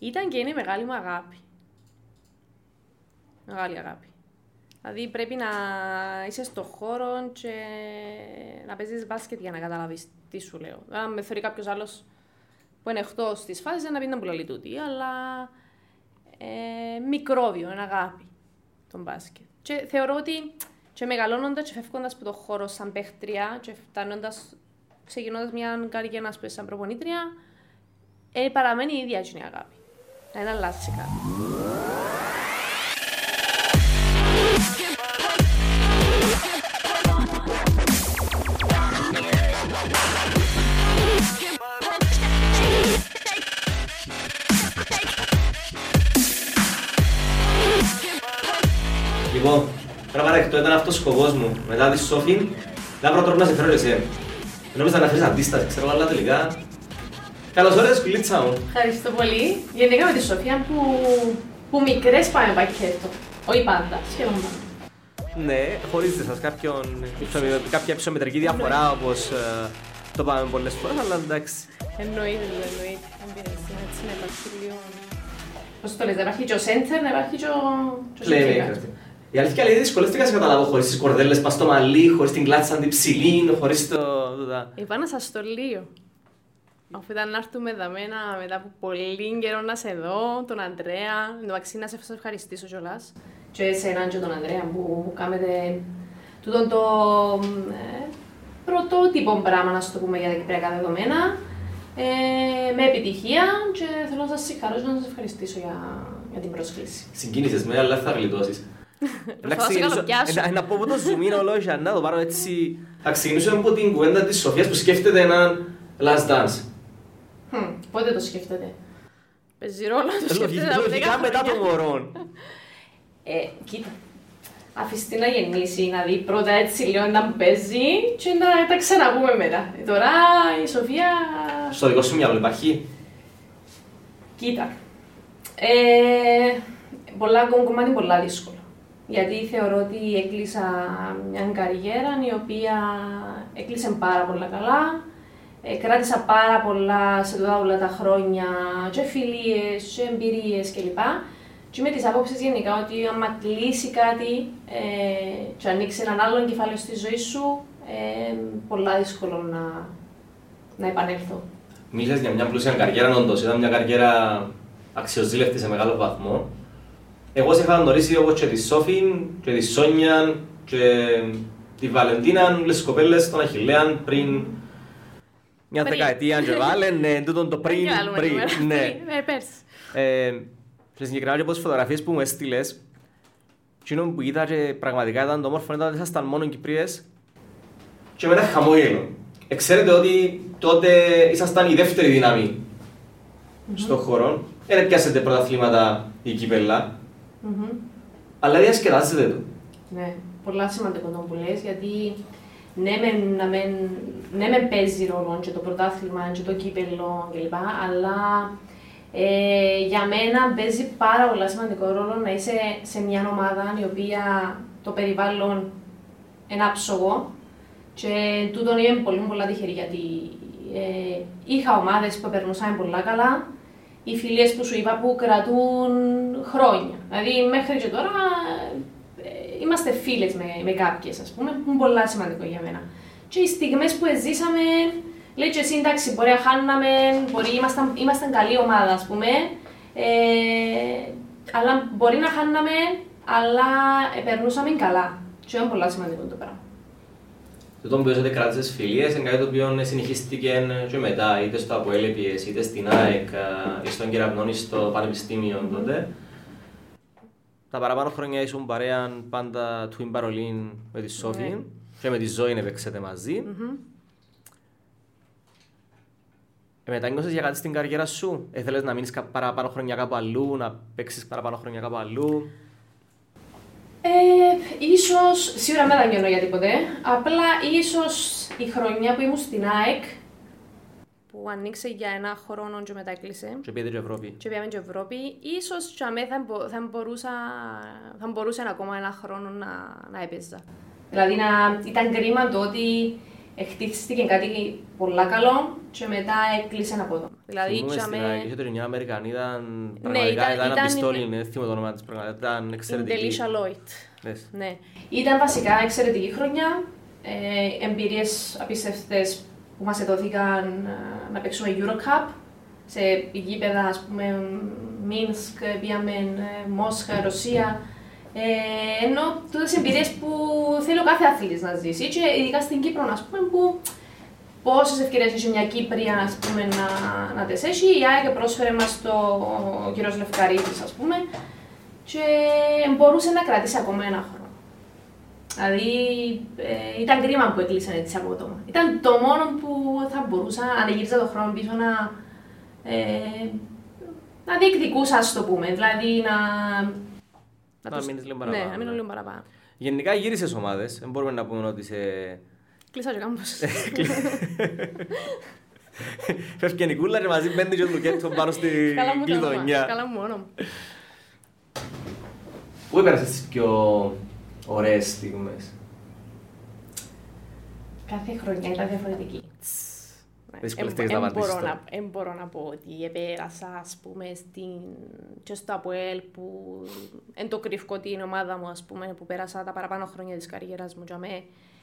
Ήταν και είναι μεγάλη μου αγάπη. Μεγάλη αγάπη. Δηλαδή πρέπει να είσαι στο χώρο και να παίζεις μπάσκετ για να καταλάβεις τι σου λέω. Αν με θεωρεί κάποιος άλλος που είναι εκτός της φάσης, να πει να πουλαλεί τούτη, αλλά ε, μικρόβιο, είναι αγάπη τον μπάσκετ. Και θεωρώ ότι και μεγαλώνοντας και φεύγοντας από το χώρο σαν παίχτρια και φτάνοντας, ξεκινώντας μια καριέρα να σαν προπονήτρια, ε, παραμένει η ίδια η αγάπη. Δεν αλλάζει κάτι. Λοιπόν, πραγματικά ήταν αυτός ο σκοπός μου. Μετά τη Σόφιν, δεν πρώτο να σε φέρω εσένα. Νόμιζα να φέρεις αντίσταση, ξέρω, αλλά τελικά... Καλώς ήρθες, κουλίτσα μου. Ευχαριστώ πολύ. Γενικά με τη Σοφία που, που μικρές πάμε πακέτο. Όχι πάντα, σχεδόν πάντα. Ναι, χωρίζετε σας κάποιον, κάποια ψωμετρική διαφορά όπως ε, το πάμε πολλές φορές, αλλά εντάξει. Εννοείται, εννοείται. Αν πειράζει, έτσι να υπάρχει λίγο... Πώς το λες, να υπάρχει και ο σέντερ, να υπάρχει και ο... Η αλήθεια λέει δυσκολεύτηκα να καταλάβω χωρίς τις κορδέλες πας στο μαλλί, χωρίς την κλάτσα αντιψηλή, χωρίς το... Είπα να σας το λέω. Αφού ήταν να έρθουμε δαμένα μετά από πολύ καιρό να σε δω, τον Αντρέα, εντάξει να σε ευχαριστήσω κιόλας. Και εσέναν και τον Αντρέα που κάνετε τούτον το ε, πρωτότυπο πράγμα, να σου το πούμε για τα κυπριακά δεδομένα, ε, με επιτυχία και θέλω να σας συγχαρώ και να σας ευχαριστήσω για, για την πρόσκληση. Συγκίνησες με, αλλά θα γλιτώσεις. Να πω από το zoom in όλο για να το πάρω έτσι. Θα ξεκινήσουμε από την κουβέντα της Σοφίας που σκέφτεται έναν last dance. Πότε το σκέφτεται; Παίζει ρόλο το σκέφτεται Λογικά μετά το μωρό. Ε, κοίτα, αφιστεί να γεννήσει, να δει πρώτα έτσι λίγο να παίζει και να τα ξαναπούμε μετά. Ε, τώρα η Σοφία... Στο δικό σου μυαλό υπάρχει; Κοίτα. Ε, πολλά κομμάτι πολλά δύσκολο γιατί θεωρώ ότι έκλεισα μια καριέρα η οποία έκλεισε πάρα πολλά καλά. Ε, κράτησα πάρα πολλά σε τότα όλα τα χρόνια και φιλίες και εμπειρίες κλπ. Και με τις άποψεις γενικά ότι άμα κλείσει κάτι ε, και ανοίξει έναν άλλο κεφάλαιο στη ζωή σου, ε, πολλά δύσκολο να, να επανέλθω. Μίλησες για μια πλούσια καριέρα, όντως. Ήταν μια καριέρα αξιοζήλευτη σε μεγάλο βαθμό. Εγώ σε είχα γνωρίσει όπως και της Σόφιν και της Σόνια και τη Βαλεντίνα, λες κοπέλες των Αχιλέαν πριν μια δεκαετία και βάλε, ναι, τούτον το πριν, πριν, ναι. Ε, πέρσι. Ε, και συγκεκριμένα και από τις φωτογραφίες που μου έστειλες, εκείνο που είδα και πραγματικά ήταν το όμορφο ήταν ότι ήσασταν μόνο Κυπρίες και μετά χαμόγελο. Ξέρετε ότι τότε ήσασταν η δεύτερη δύναμη στον χώρο. Δεν πιάσετε πρωταθλήματα η κύπελα. Mm-hmm. Αλλά διασκεδάζεται το. Ναι, πολλά σημαντικό το που λες, γιατί ναι μεν, να μεν, ναι μεν παίζει ρόλο και το πρωτάθλημα και το κύπελο κλπ. Αλλά ε, για μένα παίζει πάρα πολύ σημαντικό ρόλο να είσαι σε μια ομάδα η οποία το περιβάλλον είναι άψογο και τούτον είμαι πολύ πολλά τυχερή γιατί ε, είχα ομάδες που περνούσαν πολλά καλά οι φιλίες που σου είπα που κρατούν χρόνια. Δηλαδή μέχρι και τώρα ε, είμαστε φίλες με, με κάποιες, ας πούμε, που είναι πολύ σημαντικό για μένα. Και οι στιγμές που ζήσαμε, λέει και εσύ εντάξει, μπορεί να χάναμε, μπορεί ήμασταν, ήμασταν καλή ομάδα, ας πούμε, ε, αλλά μπορεί να χάναμε, αλλά περνούσαμε καλά. Και είναι πολύ σημαντικό το πράγμα. Το οποίο ότι κράτησες φιλίες είναι κάτι το οποίο συνεχίστηκε και μετά, είτε στο Αποέλεπιες, είτε στην ΑΕΚ, είτε στον Κεραυνόν, είτε στο Πανεπιστήμιο τότε. Τα παραπάνω χρόνια ήσουν παρέα πάντα του Ιμπαρολίν με τη Σόφη ναι. και με τη Ζωή έπαιξετε μαζί. Ε, μετά νιώσες για κάτι στην καριέρα σου, ήθελες να μείνεις παραπάνω χρόνια κάπου αλλού, να παίξεις παραπάνω χρόνια κάπου αλλού; Ε, ίσως, σίγουρα δεν νιώνω για τίποτε, απλά ίσως η χρονιά που ήμουν στην ΑΕΚ, που ανοίξε για ένα χρόνο και μετά έκλεισε. Και πήγε και Ευρώπη. Και πήγαμε και Ευρώπη. Ίσως και αμέ θα, θα, μπορούσα, θα μπορούσε ακόμα ένα χρόνο να, να έπαιζα. Δηλαδή να, ήταν κρίμα το ότι χτίστηκε κάτι πολύ καλό και μετά έκλεισε από εδώ. Δηλαδή, Θυμούμαι στην είχαμε ΑΕΚ, είχε το μια Αμερικανίδα, Ναι, πραγματικά ήταν- ήταν ένα ήταν πιστόλι, η- δεν θυμούμαι το όνομα της, πραγματικά ήταν την εξαιρετική. Delisha Lloyd. Λες. Ναι. Ήταν βασικά εξαιρετική χρονιά. Ε, εμπειρίες απίστευτες που μας εδόθηκαν ε, να παίξουμε Eurocup σε γήπεδα, ας πούμε, Μίνσκ, πήγαμε ε, Μόσχα, Ρωσία. Ε, ενώ τούτες εμπειρίες που θέλει ο κάθε αθλητής να ζήσει και ειδικά στην Κύπρο, ας πούμε, που πόσες ευκαιρίες έχει μια Κύπρια, ας πούμε, να, να τις έχει. Η ΑΕΚ πρόσφερε μας το ο κύριος Λευκαρίτης, ας πούμε, και μπορούσε να κρατήσει ακόμα ένα χρόνο. Δηλαδή ε, ήταν κρίμα που έκλεισαν έτσι απότομα. Ήταν το μόνο που θα μπορούσα, αν γύριζα το χρόνο πίσω, να, ε, να διεκδικούσα, ας το πούμε. Δηλαδή να... Να τους- μείνεις λίγο Ναι, παραπάνω, να μείνω ναι. λίγο παραπάνω. Γενικά γύρισες ομάδες, δεν μπορούμε να πούμε ότι σε... Κλείσα και κάμπος. Φεύγει η Νικούλα και μαζί μπαίνει και ο Λουκέτο πάνω στη Καλά μου το όνομα. κλειδονιά. Καλά μου όνομα. Πού έπαιρασες τις πιο ωραίες στιγμές. Κάθε χρονιά ήταν διαφορετική. Δύσκολες Εμ- στιγμές να εμ απαντήσεις μπορώ τώρα. να- Εν μπορώ να πω ότι επέρασα, ας πούμε, στην... και στο ΑΠΟΕΛ που εν το κρυφκό την ομάδα μου, ας πούμε, που πέρασα τα παραπάνω χρόνια της καριέρας μου για μέ.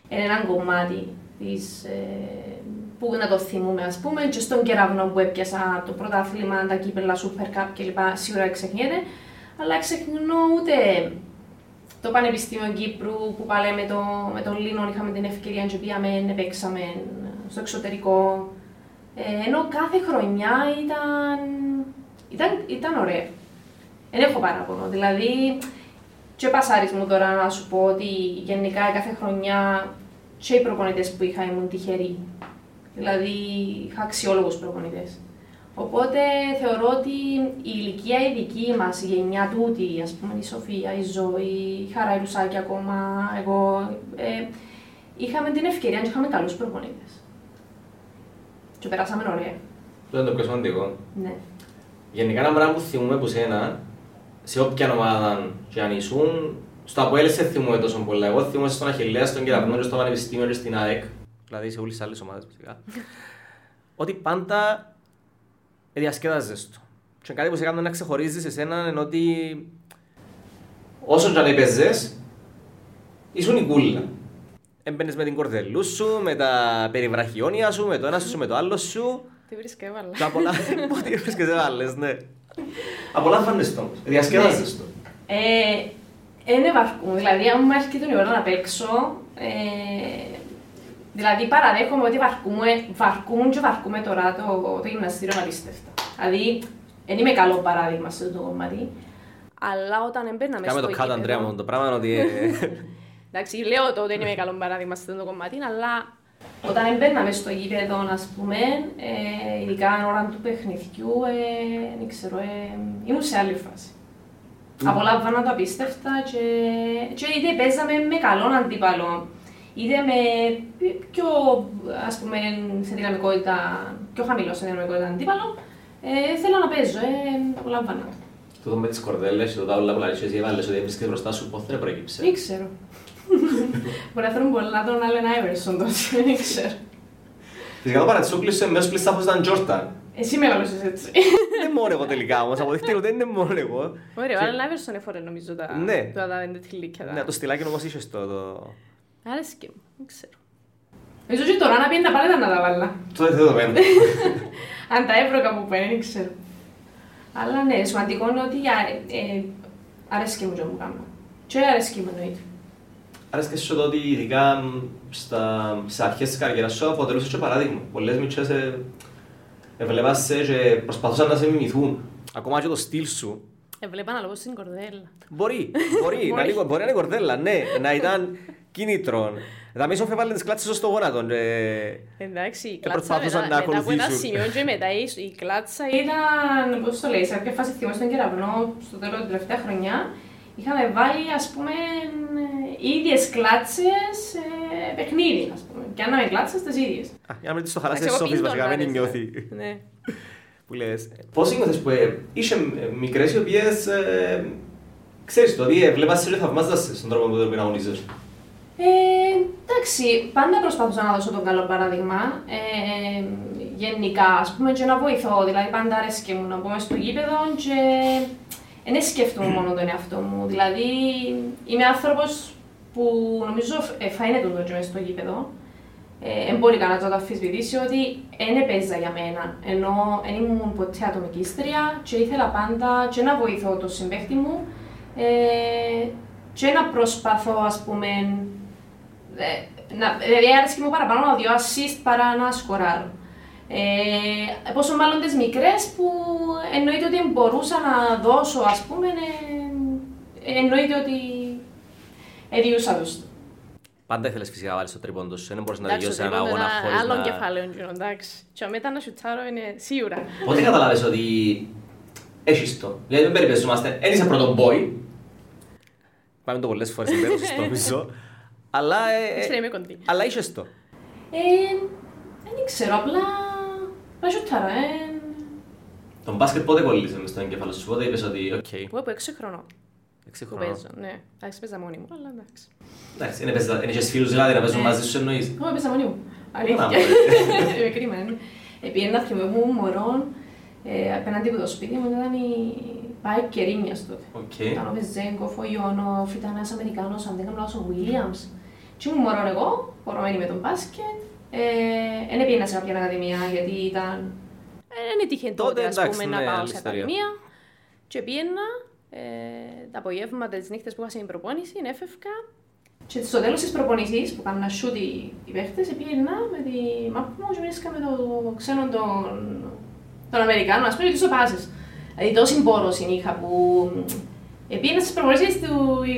Είναι ένα κομμάτι της, ε, που να το θυμούμε, ας πούμε, και στον κεραυνό που έπιασα το πρωτάθλημα, τα κύπελα, Super Cup κλπ. Σίγουρα ξεχνιέται, αλλά ξεχνώ ούτε το Πανεπιστήμιο Κύπρου που πάλι με, το, με τον Λίνο είχαμε την ευκαιρία και πήγαμε, παίξαμε στο εξωτερικό. Ε, ενώ κάθε χρονιά ήταν, ήταν, ήταν ωραία. Δεν έχω παράπονο. Δηλαδή, και πασάρις μου τώρα να σου πω ότι γενικά κάθε χρονιά και οι προπονητές που είχα ήμουν τυχεροί. Δηλαδή, είχα αξιόλογους προπονητές. Οπότε θεωρώ ότι η ηλικία η δική μας, η γενιά τούτη, ας πούμε η Σοφία, η Ζωή, η Χαρά η Λουσάκη ακόμα, εγώ, ε, είχαμε την ευκαιρία και είχαμε καλούς προπονητές. Και περάσαμε ωραία. Αυτό είναι το πιο σημαντικό. Ναι. Γενικά ένα πράγμα που θυμούμε από σένα, σε όποια ομάδα και αν ήσουν, στο Αποέλ σε θυμούμε τόσο πολλά. Εγώ θυμούμαι στον Αχιλέα, στον Κεραυνό, και στο Πανεπιστήμιο και στην ΑΕΚ, δηλαδή σε όλες τις άλλες ομάδες φυσικά, ότι πάντα διασκέδαζες το. Και κάτι που σε έκανε να ξεχωρίζεις εσένα είναι ότι όσο και αν έπαιζες, ήσουν η κούλα. Έμπαινες με την κορδελού σου, με τα περιβραχιόνια σου, με το ένα σου, με το άλλο σου. Τι βρίσκα, έβαλα. Και απολα... Ό,τι βρίσκεσαι βάλες, ναι. Απολάμβανες το όμως, διασκέδαζες το. Ε, είναι βαρκούν. Δηλαδή, αν μου έρχεται η ώρα να παίξω, ε, δηλαδή παραδέχομαι ότι βαρκούμε, βαρκούν και βαρκούμε τώρα το, το γυμναστήριο απίστευτα. Δηλαδή, δεν είμαι καλό παράδειγμα σε αυτό το κομμάτι. Αλλά όταν έμπαιναμε Κάμε στο το κάτω, Αντρέα μου, το πράγμα είναι ότι... ε, Εντάξει, λέω το ότι δεν είμαι καλό παράδειγμα σε αυτό το κομμάτι, αλλά όταν έμπαιναμε στο γήπεδο, ας πούμε, ε, ειδικά εν ώρα του παιχνιδιού, ε, δεν ξέρω, ε, ήμουν σε άλλη φάση. Απολάμβανα το απίστευτα και, και είτε παίζαμε με καλόν αντίπαλο, είτε με πιο, ας πούμε, σε δυναμικότητα, πιο χαμηλό σε δυναμικότητα αντίπαλο, ε, θέλω να παίζω, ε, απολάμβανα το. Το δω με τις κορδέλες και το τάβλα που λαλείς εσύ έβαλες ότι βρίσκεται μπροστά σου, πότε δεν προέκυψε. Δεν ξέρω. Μπορεί να θέλουν πολλά τον Allen Iverson τότε, δεν ξέρω. Φυσικά το παρατσούκλησε μέσω πλήσταφος ήταν Τζόρταν. Εσύ μεγάλωσες έτσι. Δεν είναι μόνο εγώ τελικά όμως, αποδείχτηκε ότι δεν είναι μόνο εγώ. Ωραία, ο Και- Allen Iverson εφόρε νομίζω τα Ναι. τα δάνεια τη λύκια. Ναι, το στυλάκι όμως είσαι στο... το- Άρεσκε μου, δεν ξέρω. Νομίζω ότι τώρα να πει να πάλι να τα βάλα. Τότε δεν το παίρνω. Αν τα έβρωκα από πέρα, δεν ξέρω. Αλλά ναι, σημαντικό είναι ότι ε, ε, αρέσκει μου το που κάνω. Και αρέσκει μου εννοείται. Άρεσε και σου το ότι ειδικά μ, στα, σε αρχές της καριέρας σου αποτελούσε και παράδειγμα. Πολλές μητσές ε, έβλεπας σε και προσπαθούσαν να σε μιμηθούν. Ακόμα και το στυλ σου. Έβλεπα να λόγω στην κορδέλα. Μπορεί, μπορεί, να, είναι, μπορεί να είναι κορδέλα, ναι, να ήταν κίνητρο. Θα μη έβαλε τις κλάτσες στο γόνατο. και- Εντάξει, η Ε, κλάτσα προσπαθούσαν μετά, να μετά από ένα ακολουθήσουν. σημείο και μετά η, η κλάτσα ήταν, πώς το λέει, σε κάποια φάση θυμώ στον κεραυνό, στο τέλος της τελευταία χρονιά, είχαμε βάλει, ας πούμε, ε, ίδιες κλάτσες σε παιχνίδι, ας πούμε. Και άναμε κλάτσες τις ίδιες. Α, Για να μην της το χαλάσεις Εντάξει, τις εγώ σόφις βασικά, πίντον μην άρεσα. νιώθει. Ναι. Που λες. Πώς νιώθες που ε, είσαι ε, μικρές οι οποίες, ε, ξέρεις το, ότι ε, βλέπας σε και θαυμάζας σε στον τρόπο που το αγωνίζεσαι. Ε, εντάξει, πάντα προσπαθούσα να δώσω τον καλό παράδειγμα. Ε, γενικά, ας πούμε, και να βοηθώ. Δηλαδή, πάντα αρέσκει μου να πω στο γήπεδο και δεν σκέφτομαι μόνο τον εαυτό μου. Δηλαδή, είμαι άνθρωπος που νομίζω ε, φαίνεται το μέσα στο γήπεδο. Δεν ε, μπορεί κανένα να το αμφισβητήσει ότι δεν έπαιζα για μένα. Ενώ δεν ήμουν ποτέ ατομικίστρια και ήθελα πάντα και να βοηθώ τον συμπέχτη μου ε, και να προσπαθώ, ας πούμε, ε, να, δηλαδή άρεσε μου παραπάνω να δω assist παρά να σκοράρω. Ε, πόσο μάλλον τις μικρές που εννοείται ότι μπορούσα να δώσω, ας πούμε, ε, εννοείται ότι εδιούσα τους. Πάντα ήθελες φυσικά να βάλεις το τρίποντο σου, δεν μπορείς να δικαιώσεις έναν αγώνα χωρίς άλλο να... κεφάλαιο, εντάξει. Και μετά να σουτάρω είναι σίγουρα. Πότε καταλάβες ότι έχεις το. Δηλαδή δεν περιπέζομαστε, δεν είσαι πρώτο boy. Πάμε το πολλές φορές, δεν νομίζω. Αλλά, ε, αλλά είσαι το. Ε, δεν ξέρω, απλά να σουτάρα, ε. Τον μπάσκετ πότε κόλλησε μες στο εγκέφαλο σου, πότε είπες ότι οκ. Που από έξι χρονών. Έξι χρονών. Παίζω, ναι. Εντάξει, παίζα μόνη μου, αλλά εντάξει. Εντάξει, είναι είχες φίλους δηλαδή να παίζουν μαζί σου εννοείς. Εγώ παίζα μόνη μου. Αλήθεια. Είναι κρίμα, ναι. Επειδή ενθυμούμαι μωρό, απέναντι από το σπίτι μου ήταν η ΠΑΕΕΚ Κερύνειας τότε. Ήταν ο Βεζέγκοφ, ο Ιόνοφ, ήταν ένας Αμερικάνος, αν δεν κάνω λάθος, ο Βίλιαμς. Τι ήμουν μωρό εγώ, πορωμένη με τον μπάσκετ. Δεν πήγαινα σε κάποια ακαδημία γιατί ήταν... Δεν έτυχε τότε, ας πούμε, να ναι, πάω σε ακαδημία. Και πήγαινα ε, τα απογεύματα, τις νύχτες που είχα στην προπόνηση, έφευκα. Και στο τέλος της προπονήσης, που κάνουν να σούτ οι, οι παίχτες, πήγαινα με τη μάπη μου και βρίσκα με το ξένο τον, τον Αμερικάνο, ας πούμε, και τους πάσες. Δηλαδή τόση μπόρωση είχα που πήγαινα στις προπονήσεις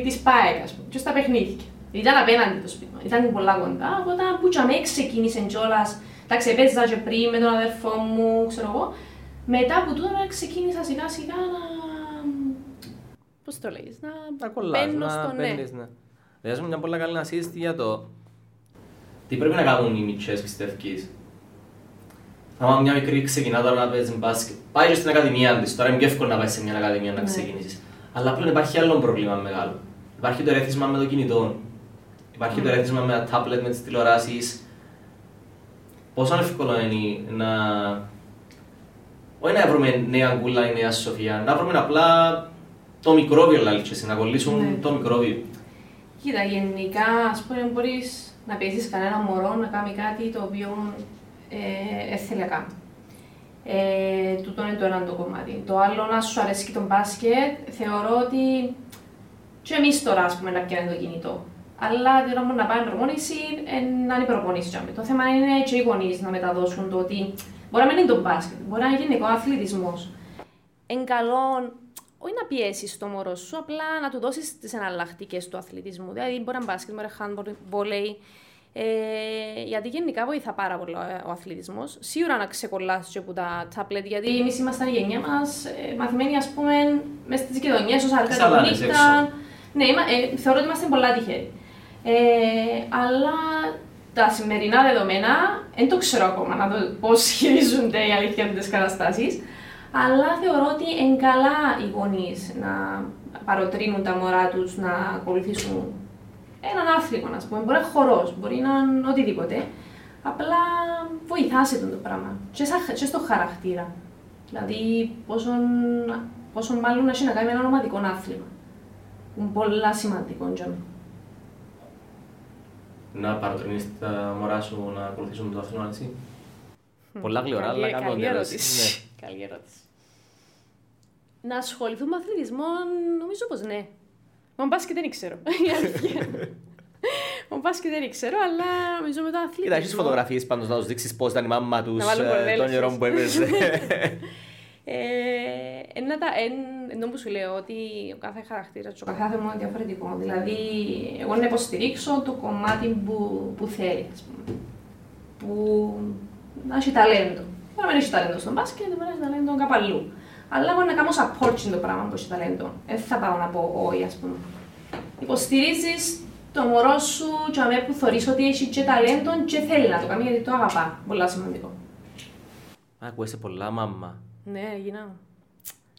της ΠΑΕΚ, ας πούμε, και στα παιχνίδια. Ήταν απέναντι το σπίτι μου, ήταν πολλά κοντά, οπότε που και αμέ ξεκίνησε κιόλας, εντάξει, έπαιζα και πριν με τον αδερφό μου, ξέρω εγώ. Μετά από τούτο ξεκίνησα σιγά σιγά να... Πώς το λέγεις, να, να κολλάς, να στο ναι. Παίρνεις, ναι. Δηλαδή, μια πολύ καλή ασίστη για το τι πρέπει να κάνουν οι μητσές πιστεύεις. Αν μια μικρή ξεκινά τώρα να παίζει μπάσκετ, πάει στην ακαδημία της, τώρα είναι πιο εύκολο να πάει σε μια ακαδημία να ναι. ξεκινήσεις. Αλλά πλέον υπάρχει άλλο πρόβλημα μεγάλο. Υπάρχει το ερέθισμα με το κινητό. Υπάρχει το ερέθισμα με τα τάμπλετ, με τις τηλεοράσεις. Πόσο εύκολο είναι να... Όχι να βρούμε νέα γκούλα ή νέα σοφία, να βρούμε απλά το μικρόβιο, λαλίτσες, να κολλήσουν ναι. το μικρόβιο. Κοίτα, γενικά, ας πούμε, μπορείς να πιέσεις κανένα μωρό να κάνει κάτι το οποίο ε, θέλει να κάνει. Ε, τούτο είναι το ένα το κομμάτι. Το άλλο, να σου αρέσει και το μπάσκετ, θεωρώ ότι και εμείς τώρα, ας πούμε, να πιάνει το κινητό αλλά την ώρα να πάει προπόνηση, ε, να είναι προπόνηση. Το θέμα είναι και οι γονείς να μεταδώσουν το ότι μπορεί να μην είναι το μπάσκετ, μπορεί να είναι γενικό αθλητισμός. Εν καλό, όχι να πιέσεις το μωρό σου, απλά να του δώσεις τις εναλλακτικές του αθλητισμού. Δηλαδή, μπορεί να μπάσκετ, μπορεί να handball, βολέι. Ε, γιατί γενικά βοηθά πάρα πολύ ο αθλητισμός. Σίγουρα να ξεκολλάσει και από τα τάπλετ, γιατί εμείς ήμασταν η γενιά μας ε, μαθημένοι, ας πούμε, μέσα στις γειτονιέ, ως αργά νύχτα. Ναι, ε, θεωρώ ότι είμαστε πολλά τυχεροί. Ε, αλλά τα σημερινά δεδομένα δεν το ξέρω ακόμα να δω πώς χειρίζονται οι αληθιές καταστάσεις. Αλλά θεωρώ ότι είναι καλά οι γονείς να παροτρύνουν τα μωρά τους να ακολουθήσουν έναν άθλημα, α πούμε. Μπορεί να είναι χορός, μπορεί να είναι οτιδήποτε. Απλά βοηθά σε το πράγμα. Και, και στο χαρακτήρα. Δηλαδή, πόσο, πόσο μάλλον έχει να κάνει με ένα ομαδικό άθλημα. Είναι πολύ σημαντικό για μένα να παροτρύνεις τα μωρά σου να ακολουθήσουν το αθλήμα έτσι. Πολλά γλυόρα, αλλά κάνω Καλή ερώτηση. Ναι. Καλή ερώτηση. Να ασχοληθούμε με αθλητισμό, νομίζω πως ναι. Μα μπάσκετ δεν ξέρω. Η αλήθεια. Μα μπάσκετ δεν ξέρω, αλλά νομίζω με το αθλητισμό. Κοίτα, έχεις φωτογραφίες πάντως να τους δείξεις πώς ήταν η μάμα τους ε, τον καιρό που έπαιζε. Ένα τα, ενώ που σου λέω ότι ο κάθε χαρακτήρας, ο κάθε άτομο είναι διαφορετικό. Δηλαδή, εγώ να υποστηρίξω το κομμάτι που, που θέλει, ας πούμε. Που να έχει ταλέντο. Μπορεί να μην έχει ταλέντο στον μπάσκετ, μπορεί να έχει ταλέντο κάπου αλλού. Αλλά εγώ να κάνω support το πράγμα που έχει ταλέντο. Δεν θα πάω να πω όχι, ας πούμε. Υποστηρίζεις το μωρό σου και αμέ που θεωρείς ότι έχει και ταλέντο και θέλει να το κάνει γιατί το αγαπά. Πολύ σημαντικό. Ακούεσαι πολλά μάμα. Ναι, έγινα.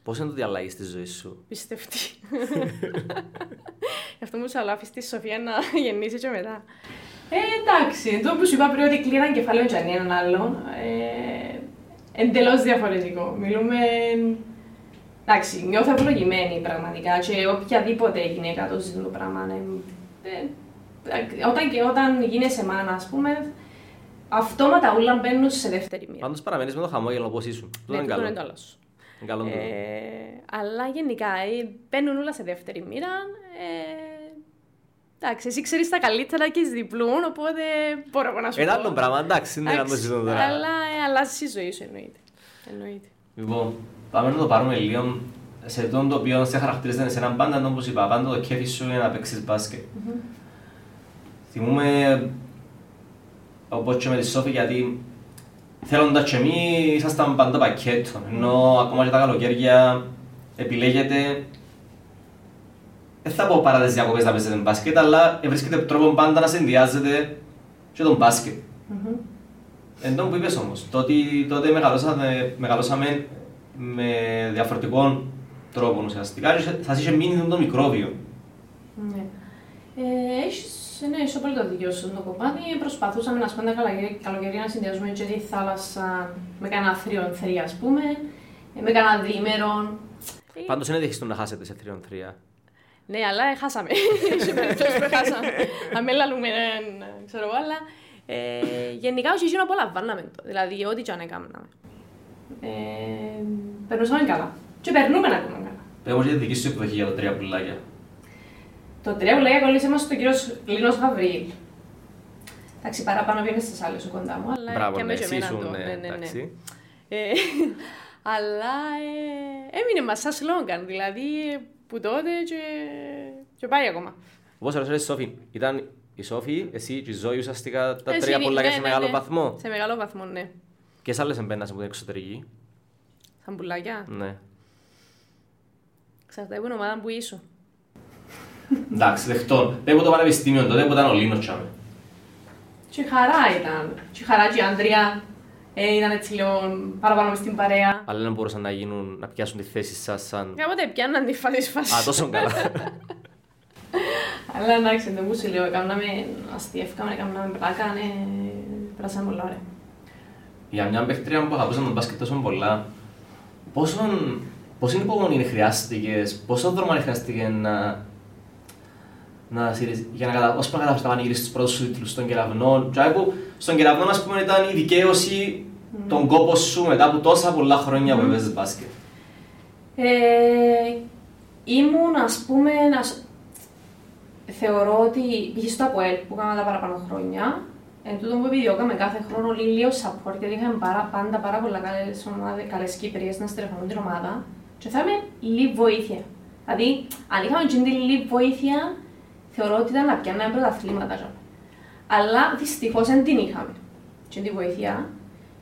Πώς είναι το διαλάγεις στη ζωή σου; Πιστευτή. αυτό μου σου αλάφει στη Σοφία να γεννήσει και μετά. Ε, εντάξει, το που σου είπα πριν ότι κλείναν κεφάλαιο και έναν άλλον, ε, εντελώς διαφορετικό. Μιλούμε Εντάξει, νιώθω ευλογημένη πραγματικά και οποιαδήποτε γυναίκα το ζει το πράγμα. Ναι. Ε, όταν, και όταν γίνεσαι μάνα, ας πούμε, αυτόματα όλα μπαίνουν σε δεύτερη μοίρα. Πάντως παραμένεις με το χαμόγελο όπως ήσουν. Ναι, είναι καλό. Είναι καλός. καλό ε, αλλά γενικά ε, μπαίνουν όλα σε δεύτερη μοίρα. Ε, εντάξει, εσύ ξέρεις τα καλύτερα και διπλούν, οπότε μπορώ να σου Ένα άλλο πράγμα, εντάξει, είναι ένα το τώρα. Αλλά ε, αλλάζει η ζωή σου εννοείται. εννοείται. Λοιπόν, πάμε να το πάρουμε λίγο σε αυτό το οποίο σε χαρακτηρίζεται σε έναν πάντα, όπως είπα, πάντα το κέφι σου είναι να παίξεις μπάσκετ. Mm-hmm. Θυμούμε, όπως και με τη Σόφη, γιατί θέλοντας και εμείς ήσασταν πάντα πακέτο, ενώ ακόμα και τα καλοκαίρια επιλέγετε δεν θα πω παρά τις διακοπές να παίζετε μπάσκετ, αλλά βρίσκεται τρόπο πάντα να συνδυάζετε και τον μπάσκετ. Mm-hmm. Εν τω που είπες όμως, τότε, τότε μεγαλώσαμε, μεγαλώσαμε με διαφορετικό τρόπο ουσιαστικά και θα είχε μείνει το μικρόβιο. Ναι. Ε, έχεις, ναι, είσαι πολύ το δίκιο σου το κομμάτι. Προσπαθούσαμε να σπάμε τα καλοκαιρία να συνδυάζουμε και τη θάλασσα με κανένα θρύον θρία, ας πούμε, ε, με κανένα διήμερο. Πάντως είναι δείχνει να χάσετε σε θρύον θρία. Ναι, αλλά χάσαμε. Σε περιπτώσει που χάσαμε. Αμέλα ξέρω εγώ, αλλά ε, γενικά όχι εκείνο απολαμβάναμε το. Δηλαδή, ό,τι και αν έκαναμε. Ε, περνούσαμε καλά. Και περνούμε να ακόμα καλά. Πες για τη δική σου εκδοχή για τα τρία πουλάκια. Το τρία πουλάκια κολλήσε μας στον κύριο Λίνος Γαβρίλ. Εντάξει, παραπάνω βγαίνεις στις άλλες σου κοντά μου, αλλά Μπράβο, και ναι, εσύ σου, ναι, ναι, ναι, ναι. Ε, αλλά ε, έμεινε μας σαν σλόγγαν, δηλαδή που τότε και, και πάει ακόμα. Όπως ρωτήσατε Σόφη, ήταν η Σόφη, εσύ και η Ζωή ουσιαστικά τα τρία πουλάκια ναι, σε ναι, μεγάλο ναι. βαθμό. Σε μεγάλο βαθμό, ναι. Και σε άλλες εμπένας από την εξωτερική. Σαν πουλάκια. Ναι. Ξαρτάται από την ομάδα που ήσουν. Εντάξει, δεχτώ. Πέμπω το πανεπιστήμιο τότε που ήταν ο Λίνος τσάμε. Και χαρά ήταν. Και χαρά και η Άντρια. Ε, ήταν έτσι λίγο παραπάνω μες στην παρέα. Αλλά δεν μπορούσαν να γίνουν, να πιάσουν τη θέση σας σαν... Κάποτε πιάνναν τη φάση φάση. Α, τόσο καλά. Αλλά εντάξει, δεν μου σου λέω, έκαναμε αστιεύκαμε, έκαναμε πλάκα, ναι, περάσαμε πολλά ωραία. Για μια παίχτρια που αγαπούσαν τον μπάσκετ τόσο πολλά, πόσο, πόσο υπομονή χρειάστηκες, πόσο δρόμο χρειάστηκε να, να για να κατα... ώσπου να καταφέρεις να πανηγυρίσεις τους πρώτους σου τίτλους στον κεραυνό. Και που στον κεραυνό, ας πούμε, ήταν η δικαίωση mm. τον κόπο σου μετά από τόσα πολλά χρόνια mm. που έπαιζες μπάσκετ. Ε, ήμουν, ας πούμε, να... θεωρώ ότι πήγε στο ΑΠΟΕΛ που έκανα τα παραπάνω χρόνια Εν τούτο που επιδιώκαμε κάθε χρόνο λίγο support, γιατί είχαμε πάρα, πάντα πάρα πολλά καλές, ομάδες, καλές Κύπριες να στρεφούν την ομάδα και θέλαμε λίγη βοήθεια. Δηλαδή, αν είχαμε την λίγη βοήθεια, θεωρώ ότι ήταν να πιάνουμε πρωταθλήματα. Αλλά δυστυχώς δεν την είχαμε, και τη βοήθεια.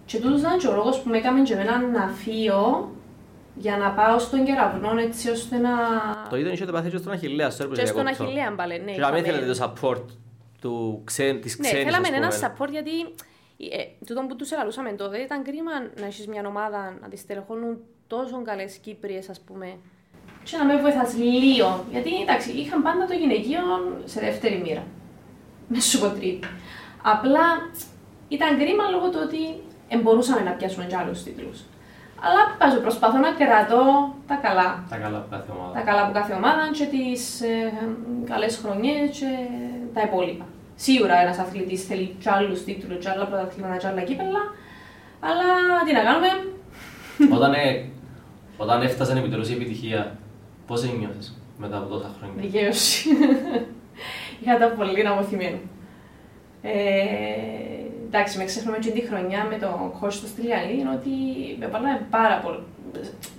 Και τούτος ήταν και ο λόγος που με έκαμε και εμένα να φύγω για να πάω στον κεραυνό έτσι ώστε να... Το ίδιο είχε το πάθει και στον Αχιλέα, στο Και στον Αχιλέα, μπαλέ, ναι. Και να μην θέλετε το support του ξέ, της ναι, ξένης, θέλαμε ένα support γιατί ε, τούτο που τους ελαλούσαμε τότε ήταν κρίμα να έχεις μια ομάδα να τις στελεχώνουν τόσο καλές Κύπριες ας πούμε και να με βοηθάς λίγο, γιατί εντάξει είχαν πάντα το γυναικείο σε δεύτερη μοίρα, με σου πω τρίτη. Απλά ήταν κρίμα λόγω του ότι μπορούσαμε να πιάσουμε και άλλους τίτλους. Αλλά πάζω, προσπαθώ να κρατώ τα καλά. Τα καλά που κάθε ομάδα. Τα καλά που κάθε ομάδα και τις ε, καλές χρονιές και τα υπόλοιπα. Σίγουρα ένας αθλητής θέλει κι άλλους τίτλους, κι άλλα πρωταθλήματα, κι άλλα κύπελα. Αλλά τι να κάνουμε; όταν, ε, όταν έφτασε επιτέλου η επιτυχία, πώς ένιωσε μετά από τόσα χρόνια; Δικαίωση. Είχα τα πολύ να αποθυμένο. Ε, εντάξει, με ξεχνούμε και τη χρονιά με τον Κώστο στη Λιαλή, είναι ότι με βάλαμε πάρα πολύ.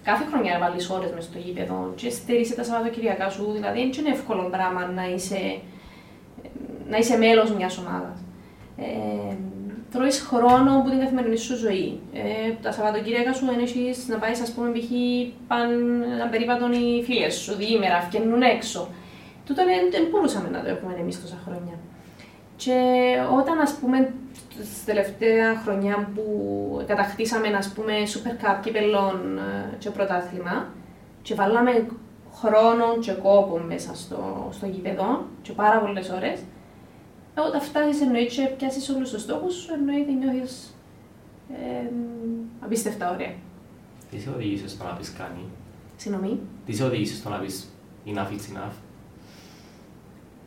Κάθε χρονιά βάλεις ώρες μες στο γήπεδο και στήρισε τα Σαββατοκυριακά σου. Δηλαδή, δεν είναι εύκολο πράγμα να είσαι να είσαι μέλος μιας ομάδας. Ε, τρώει χρόνο από την καθημερινή σου ζωή. Ε, τα Σαββατοκύριακα σου δεν να πάεις, ας πούμε, π.χ. παν να περίπατον οι φίλες σου, διήμερα, φτιάχνουν έξω. Τούτο δεν μπορούσαμε να το έχουμε εμείς τόσα χρόνια. Και όταν, ας πούμε, στη τελευταία χρονιά που κατακτήσαμε, ας πούμε, Super Cup κυπελών ε, και πρωτάθλημα, και βάλαμε χρόνο και κόπο μέσα στο, στο γήπεδο και πάρα πολλές ώρες. Όταν φτάσεις εννοείται και πιάσεις όλους τους στόχους σου, εννοείται νιώθεις ε, απίστευτα ωραία. Τι σε οδήγησε στο να πεις κάνει. Συγγνώμη. Τι σε οδήγησε στο να πεις enough it's enough.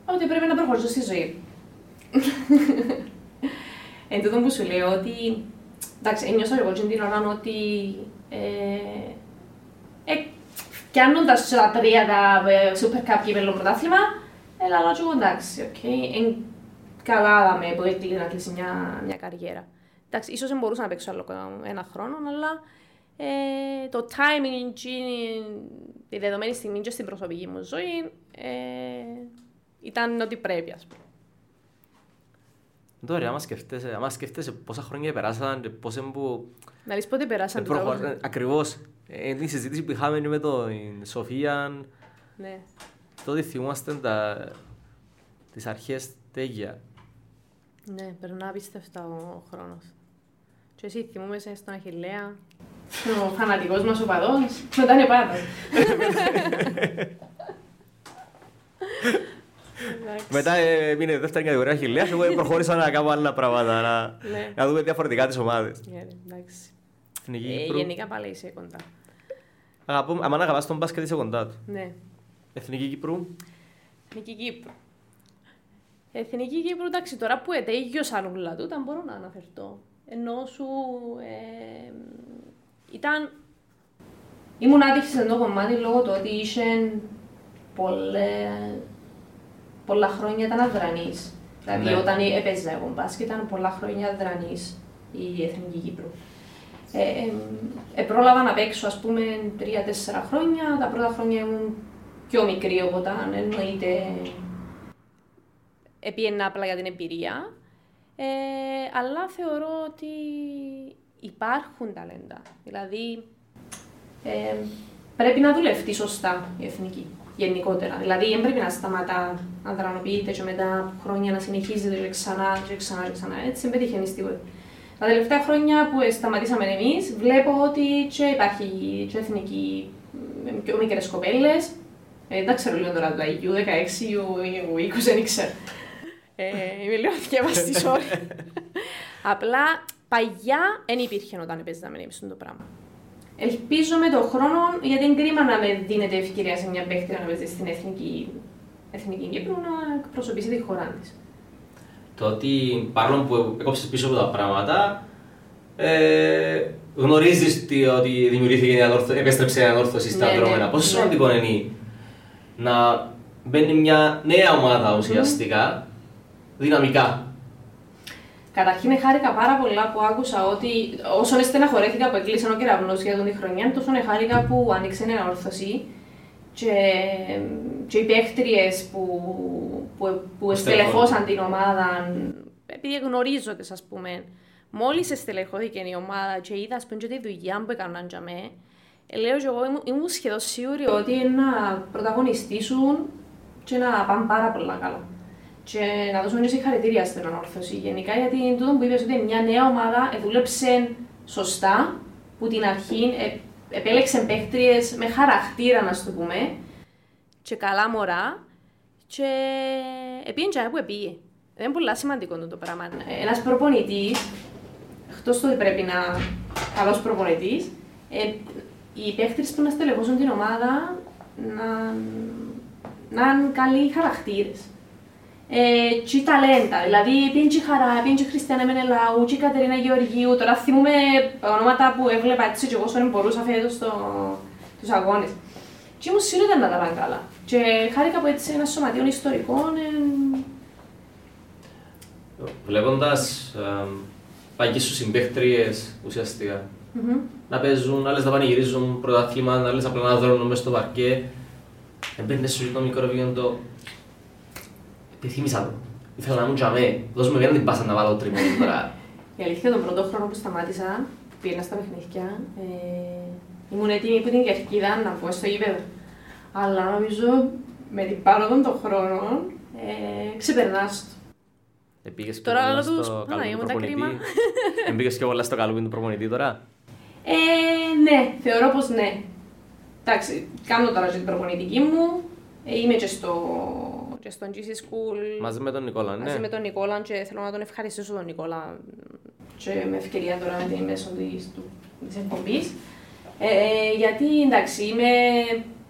Ότι πρέπει να προχωρήσω στη ζωή. Εν τούτο που σου λέω ότι. Εντάξει, ένιωσα εγώ την ώρα ότι. Ε, ε, Πιάνοντα τα τρία τα ε, Super Cup κύπελο πρωτάθλημα, έλα να τσούγω εντάξει, OK. Okay. Καλά με που έκλεινε να κλείσει μια, μια καριέρα. Εντάξει, ίσως δεν μπορούσα να παίξω άλλο ένα χρόνο, αλλά ε, το timing τη δεδομένη στιγμή και στην προσωπική μου ζωή ε, ήταν ό,τι πρέπει, ας πούμε. Τώρα, άμα σκεφτέσαι, άμα σκεφτέσαι πόσα χρόνια περάσαν και πώς που... Να δεις πότε περάσαν τώρα. Ακριβώς. Είναι η συζήτηση που είχαμε με την Σοφία. Ναι. Τότε θυμόμαστε τα... τις αρχές τέγια. Ναι, περνά απίστευτα ο χρόνος. Και εσύ θυμούμαι στον Αχιλέα, ο φανατικός μας ο παδός, μετά είναι πάντα. Μετά μείνε δεύτερη κατηγορία χιλιάς, εγώ προχώρησα να κάνω άλλα πράγματα, να, Ναι. να δούμε διαφορετικά τις ομάδες. Ναι, εντάξει. Εθνική Ε, Κύπρου. Γενικά πάλι είσαι κοντά. Αγαπώ, άμα να αγαπάς τον μπάσκετ είσαι κοντά του. Ναι. Εθνική Κύπρου. Εθνική Κύπρου. Εθνική Κύπρου, εντάξει, τώρα που ετέγιωσαν όλα τούτα, μπορώ να αναφερθώ. Ενώ σου ε, ήταν... Ήμουν άτυχη σε αυτό το κομμάτι λόγω του ότι είχε πολλέ, πολλά χρόνια ήταν αδρανής. Δηλαδή Ναι. όταν έπαιζα εγώ μπάσκετ ήταν πολλά χρόνια αδρανής η Εθνική Κύπρου. Ε, ε, ε, πρόλαβα να παίξω ας πούμε τρία-τέσσερα χρόνια. Τα πρώτα χρόνια ήμουν πιο μικρή οπότε εννοείται επίαινα απλά για την εμπειρία. Ε, αλλά θεωρώ ότι υπάρχουν ταλέντα. Δηλαδή ε, πρέπει να δουλευτεί σωστά η εθνική γενικότερα. Δηλαδή δεν πρέπει να σταματά να δρανοποιείται και μετά από χρόνια να συνεχίζεται και ξανά και ξανά και ξανά. Έτσι δεν πετυχαίνει τίποτα. Τα τελευταία χρόνια που σταματήσαμε εμείς, βλέπω ότι και υπάρχει και εθνική με πιο μικρές κοπέλες. Ε, δεν ξέρω λίγο τώρα το IQ 16 ή 20, δεν ξέρω. Ε, είμαι λίγο θυκεύαστη στη όρη. Απλά παγιά δεν υπήρχε όταν παίζαμε εμεί το πράγμα. Ελπίζω με τον χρόνο, γιατί είναι κρίμα να με δίνεται ευκαιρία σε μια παίχτη να παίζει στην εθνική, εθνική Κύπρου να εκπροσωπήσει τη χώρα της. Το ότι παρόλο που έκοψες πίσω από τα πράγματα, ε, γνωρίζεις τι, ότι δημιουργήθηκε η ανόρθωση, επέστρεψε η ανόρθωση στα Ναι, ναι. δρόμενα. Πόσο Ναι. σημαντικό είναι να μπαίνει μια νέα ομάδα ουσιαστικά, δυναμικά. Καταρχήν χάρηκα πάρα πολλά που άκουσα ότι όσο στεναχωρέθηκα που έκλεισαν ο κεραυνός για τον τη χρονιά, τόσο χάρηκα που άνοιξε ένα όρθωση και, και οι παίχτριες που, που, που εστελεχώσαν την ομάδα, επειδή γνωρίζονται ας πούμε, μόλις εστελεχώθηκε η ομάδα και είδα ας πούμε και τη δουλειά που έκαναν για μέ, ε, λέω και εγώ ήμουν, ήμουν σχεδόν σίγουρη ότι να πρωταγωνιστήσουν και να πάνε πάρα πολλά καλά. Και να δώσουμε και συγχαρητήρια στην ανόρθωση γενικά, γιατί είναι τούτο που είπες ότι μια νέα ομάδα ε, δούλεψε σωστά, που την αρχή ε, επέλεξε παίχτριες με χαρακτήρα, να σου το πούμε, και καλά μωρά, και επήγαινε και που επήγε. Δεν είναι πολύ σημαντικό το πράγμα. Ε, Ένας προπονητής, εκτός του ότι πρέπει να καλός προπονητής, ε, οι παίχτες που να στελεχώσουν την ομάδα να, να είναι καλοί χαρακτήρες. Ε, και η ταλέντα, δηλαδή πήγαινε και η Χαρά, πήγαινε και η Χριστιανά Μενελάου, και η Κατερίνα Γεωργίου, τώρα θυμούμε ονόματα που έβλεπα έτσι και εγώ όσο δεν μπορούσα φέτος στο, τους αγώνες. Και ήμουν σίγουρη ότι δεν τα πάνε καλά. Και χάρηκα που έτσι ένα σωματείο ιστορικών ε, Βλέποντας ε, παγιές σου συμπαίχτριες ουσιαστικά, να παίζουν, άλλες να πανηγυρίζουν πρωτάθλημα, άλλες απλά να δρώνουν μέσα στο παρκέ, εμπαίνεις σου το μικρό βίντεο το... Επιθύμησα το. Ήθελα να ήμουν τζαμέ. Δώσ' μου μια την πάσα να βάλω τριμμένο τώρα. Η αλήθεια τον πρώτο χρόνο που σταμάτησα, που πήγαινα στα παιχνίδια, ε, ήμουν έτοιμη που την κερκίδα να πω στο γήπεδο. Αλλά νομίζω με την πάροδο των χρόνων ε, ξεπερνάς το. Επήγες πιο Τώρα πολλά άλλο τους, στο Παναγία καλούμπι μου, του τα προπονητή. κρίμα. Εμπήγες πιο πολλά στο καλούμπι του προπονητή τώρα. Ε, ναι, θεωρώ πως ναι. εντάξει, κάνω τώρα και την προπονητική μου. Ε, είμαι και στο, και στο GC School. Μαζί με τον Νικόλα, ναι. Μαζί με τον Νικόλα και θέλω να τον ευχαριστήσω τον Νικόλα και με ευκαιρία τώρα με τη μέσω της, του, της εκπομπής. Ε, γιατί εντάξει, είμαι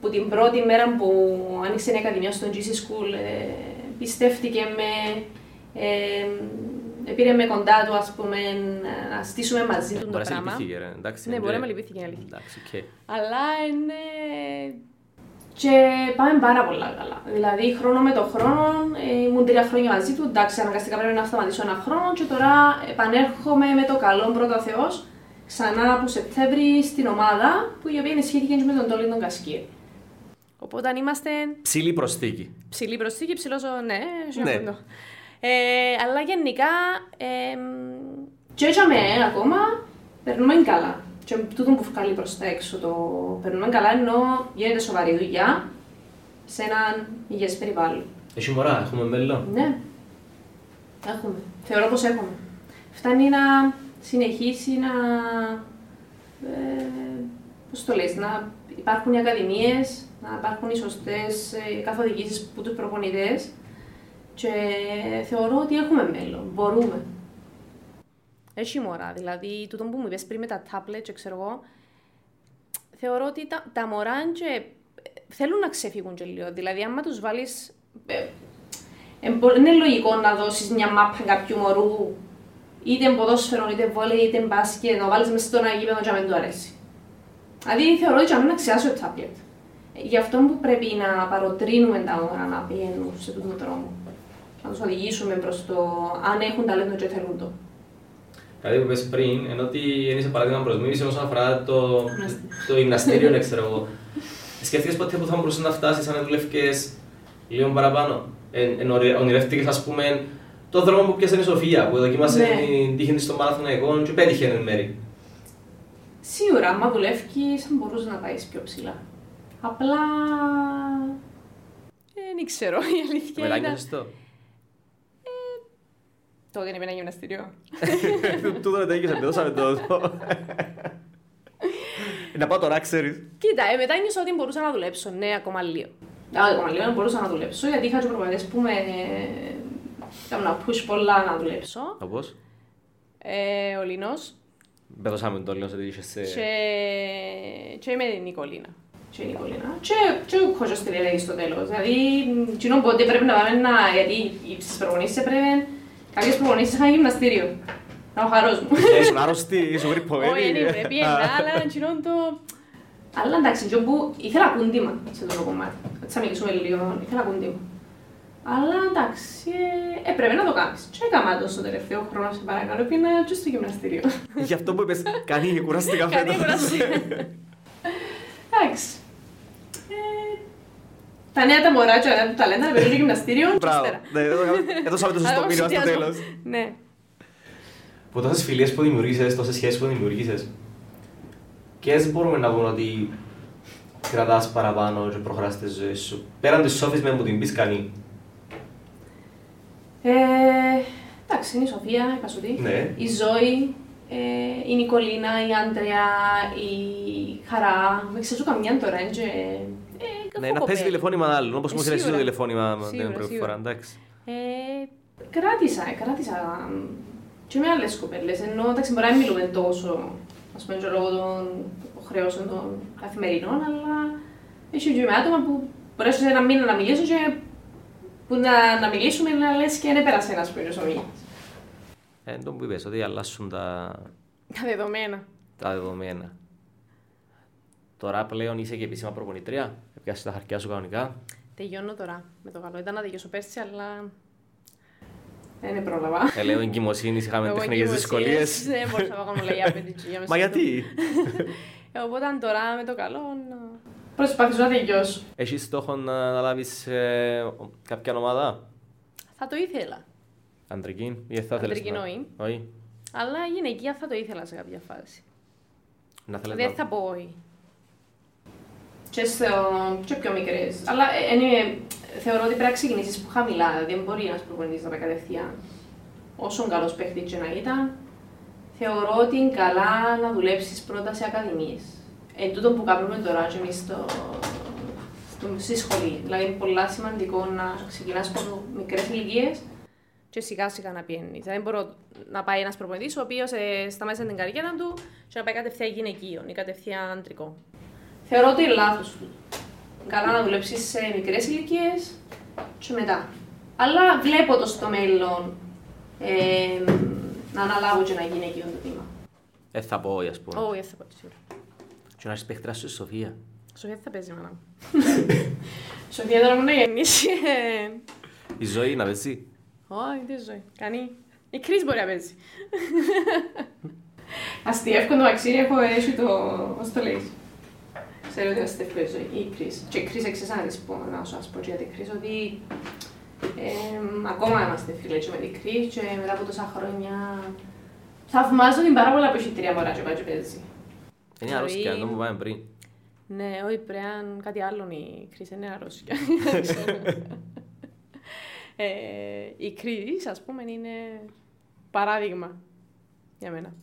που την πρώτη μέρα που άνοιξε η Ακαδημία στο GC School, ε, εμπιστεύτηκε με, ε, πήρε με κοντά του, ας πούμε, να στήσουμε μαζί του το Μπορεί να σε πράγμα. λυπήθηκε, ρε. Εντάξει, Ναι, είναι- μπορεί να με λυπήθηκε η αλήθεια. Εντάξει, οκ. Αλλά είναι... Και πάμε πάρα πολλά καλά. Δηλαδή, χρόνο με το χρόνο, ε, ήμουν τρία χρόνια μαζί του. Εντάξει, αναγκαστικά πρέπει να σταματήσω ένα χρόνο και τώρα επανέρχομαι με το καλό πρώτο Θεός ξανά από Σεπτέμβρη στην ομάδα που η οποία ενισχύθηκε και με τον Τόλιν τον Κασκίρ. Οπότε αν είμαστε Ψηλή προσθήκη. ψηλή προσθήκη, ψηλός ναι, Ναι. ναι. Ε, αλλά γενικά ε, και έτσι με ακόμα περνούμε καλά. Και τούτο που βγάλει προς τα έξω το περνούμε καλά ενώ γίνεται σοβαρή δουλειά σε έναν υγιές περιβάλλον. Έχει μωρά, έχουμε μέλλον; Ναι, έχουμε. Θεωρώ πως έχουμε. Φτάνει να συνεχίσει να... Ε, πώς το λες, να υπάρχουν οι ακαδημίες, να υπάρχουν οι σωστές ε, καθοδηγήσεις που τους προπονητές και θεωρώ ότι έχουμε μέλλον, μπορούμε. Έχει μωρά, δηλαδή τούτο που μου είπες πριν με τα τάπλετ και ξέρω εγώ, θεωρώ ότι τα, τα μωρά και θέλουν να ξεφύγουν και λίγο. Δηλαδή, άμα τους βάλεις... ε, ε, μπο- είναι λογικό να δώσεις μια μάπα κάποιου μωρού, είτε ποδόσφαιρο, είτε βόλεϊ, είτε μπάσκετ, να βάλεις μέσα στο ένα γήπεδο και να μην του αρέσει. Δηλαδή, θεωρώ ότι για μένα να ξεχάσω το τάπλετ. Ε, Γι' αυτό που πρέπει να παροτρύνουμε τα μωρά να πηγαίνουν σε αυτόν τον δρόμο. Να τους οδηγήσουμε προς το αν έχουν ταλέντο και θέλουν το. Κάτι που είπες πριν, ενώ ότι είναι σε παράδειγμα προς μίμηση όσον αφορά το, το γυμναστήριο, ναι, ξέρω εγώ. Σκέφτηκες ποτέ που θα μπορούσε να φτάσεις αν δουλεύκες λίγο παραπάνω; Εν, εν, ονειρε- ονειρεύτηκες, ας πούμε, το δρόμο που πιάσε η Σοφία, που δοκίμασε Ναι. την τύχη της στο Μαραθωναϊκό και πέτυχε εν μέρη. Σίγουρα, άμα δουλεύει, θα μπορούσες να πάεις πιο ψηλά. Απλά. Ε, δεν ξέρω, η αλήθεια είναι. Μετάνιωσες το. Τότε είναι ένα γυμναστήριο. Τούτο δεν τέγισε, με δώσαμε το. Να πάω τώρα, ξέρεις. Κοίτα, ε, μετά νιώσα ότι μπορούσα να δουλέψω. Ναι, ακόμα λίγο. Α, ακόμα λίγο μπορούσα να δουλέψω, γιατί είχα και προπονητές που με έκαναν να push πολλά να δουλέψω. Όπως. Ε, ο Λίνος Με δώσαμε το λίγο, ότι είχες... ε, και, και με την Νικολίνα. Και η Νικολίνα. Και, και ο Κόζος τη έλεγε στο τέλος. Δηλαδή, κοινό που ότι πρέπει να πάμε να... Γιατί στις προπονήσεις έπρεπε... Κάποιες προπονήσεις είχαν γυμναστήριο. Να ο χαρός μου. ε, Ήσουν άρρωστη, ήσουν γρυπωμένη. Όχι, δεν είμαι, πήγαινα, αλλά εκείνο το... Αλλά εντάξει, και όπου ήθελα κούντιμα σε αυτό το κομμάτι. Έτσι θα μιλήσουμε λίγο, ήθελα κούντιμα. Αλλά εντάξει, ε, έπρεπε να το κάνεις. Και έκανα το στο τελευταίο χρόνο, σε παρακαλώ, πήγαινα και στο γυμναστήριο. Γι' αυτό που είπες, κάνει κουραστικά Κάνει φέτος. κουραστικά. Εντάξει. Ε, Τα νέα τα μωρά και τα νέα του ταλέντα, να παίρνουν γυμναστήριο και Μπράβο. ύστερα. Ναι, έδωσα- Έδωσαμε το σωστό Αλλά μήνυμα στο συνδυασμό. τέλος. Ναι. Από τόσες φιλίες που δημιουργήσες, τόσες σχέσεις που δημιουργήσες, ποιες μπορούμε να πούμε ότι κρατάς παραπάνω και προχωράς τη ζωή σου. Πέραν της Σόφης με που την πεις κανεί. Ε, εντάξει, είναι η Σοφία, η Πασουδή, Ναι. η Ζώη, ε, η Νικολίνα, η Άντρια, η Χαρά. Με ξέρω καμιά τώρα, είναι και... Ε, Ναι, να παίζει τηλεφώνημα άλλων, όπως Ε, μου έστειλες εσύ το σίγουρα. τηλεφώνημα την Σίγουρα, πρώτη σίγουρα. φορά, εντάξει. Ε, κράτησα, ε, κράτησα μ, και με άλλες κοπέλες, ενώ εντάξει μπορεί να μην μιλούμε τόσο, ας πούμε και λόγω των υποχρεώσεων των καθημερινών, αλλά έχει και με άτομα που μπορέσω σε ένα μήνα να μιλήσω και που να, να μιλήσουμε να λες και δεν πέρασε ένας πήρος ο μήνας. Ε, το που είπες, ότι αλλάσουν τα, Τα δεδομένα. τα δεδομένα. Τώρα πλέον είσαι και επίσημα προπονητρία; Πιάσεις τα χαρτιά σου κανονικά. Τελειώνω τώρα με το καλό. Ήταν να τελειώσω πέρσι, αλλά δεν πρόλαβα. Ε, λέω εγκυμοσύνης, είχαμε Εγώ τεχνικές εγκυμοσύνες, δυσκολίες. Δεν μπορούσα να πάω ακόμα για παιδιά για Μα μέσα γιατί; Ε, Οπότε τώρα με το καλό να προσπαθήσω να τελειώσω. Έχεις στόχο να αναλάβεις ε, κάποια ομάδα, Θα το ήθελα. αντρική ή δεν θα θέλεις Αντρική να- όχι. Όχι. Αλλά γυναικεία θα το ήθελα σε κάποια φάση. Να θέλεις Δεν να... θα πω όχι. Και, στο, και πιο μικρές. Αλλά ε, anyway, θεωρώ ότι πρέπει να ξεκινήσεις που χαμηλά. Δηλαδή, δεν μπορεί ένας προπονητής να πάει κατευθείαν. Όσο καλός παίχτης και να ήταν, θεωρώ ότι είναι καλά να δουλέψεις πρώτα σε ακαδημίες. εν τούτο που κάνουμε τώρα και εμείς στο, στο, στη σχολή. Δηλαδή είναι πολύ σημαντικό να ξεκινάς από μικρές ηλικίες και σιγά σιγά να πιένεις. Δεν μπορώ να πάει ένας προπονητής ο οποίος ε, στα μέσα την καριέρα του και να πάει κατευθείαν γυναικείο ή κατευθείαν αντρικό. Θεωρώ ότι είναι λάθος. Καλά να δουλέψεις σε μικρές ηλικίες και μετά. Αλλά βλέπω το στο μέλλον ε, να αναλάβω και να γίνει εκείνο το τμήμα. Δεν θα πω, ας πούμε. Όχι, δεν θα πω σίγουρα. Και να είσαι παίχτρας σου, Σοφία. Σοφία δεν θα παίζει μάνα μου. Σοφία τώρα μου να γεννήσει. ε, Η ζωή να παίζει. Όχι, τι ζωή. Κανεί. Η κρίση μπορεί να παίζει. Αστείευκο το αξί έχω έτσι το... Πώς το λέει. Ξέρω ότι αστείευκο η ζωή. Η κρίση. Και η κρίση εξής να της πω, να σου ας πω για την κρίση, ότι ε, ακόμα είμαστε φίλοι και με την κρίση και μετά από τόσα χρόνια θαυμάζω την πάρα πολλά που έχει τρία μωρά και πάει και παίζει. Είναι αρρώστια, το που πάμε πριν. Ναι, όχι, πρέπει να είναι κάτι άλλο η κρίση, είναι αρρώστια. ε, η κρίση, ας πούμε, είναι παράδειγμα για μένα.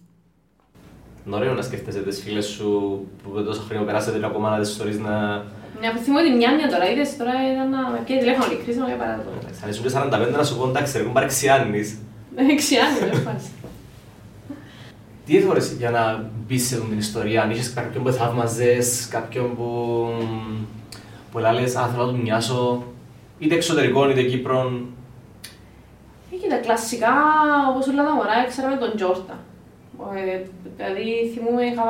Είναι ωραίο να σκέφτεσαι τις φίλες σου που τόσα χρόνια περάσατε ακόμα να τις ιστορίες να... Ναι, από θυμώ ότι μια μια τώρα, είδες τώρα ήταν να με πιέζει τηλέφωνο η κρίση, να με παράδειγμα. Θα ήσουν και 45 να σου πω εντάξει ρε, μου παρεξιάνεις. Εξιάνει, δεν πας. Τι έφερες για να μπεις σε αυτή την ιστορία, αν είχες κάποιον που θαύμαζες, κάποιον που... που λες, α, θέλω να του μοιάσω, είτε εξωτερικών είτε Κύπρον. Ε, κοίτα, κλασικά, όπως όλα τα μωρά, ξέραμε τον Τζόρτα. Ε, δηλαδή, θυμούμαι, είχα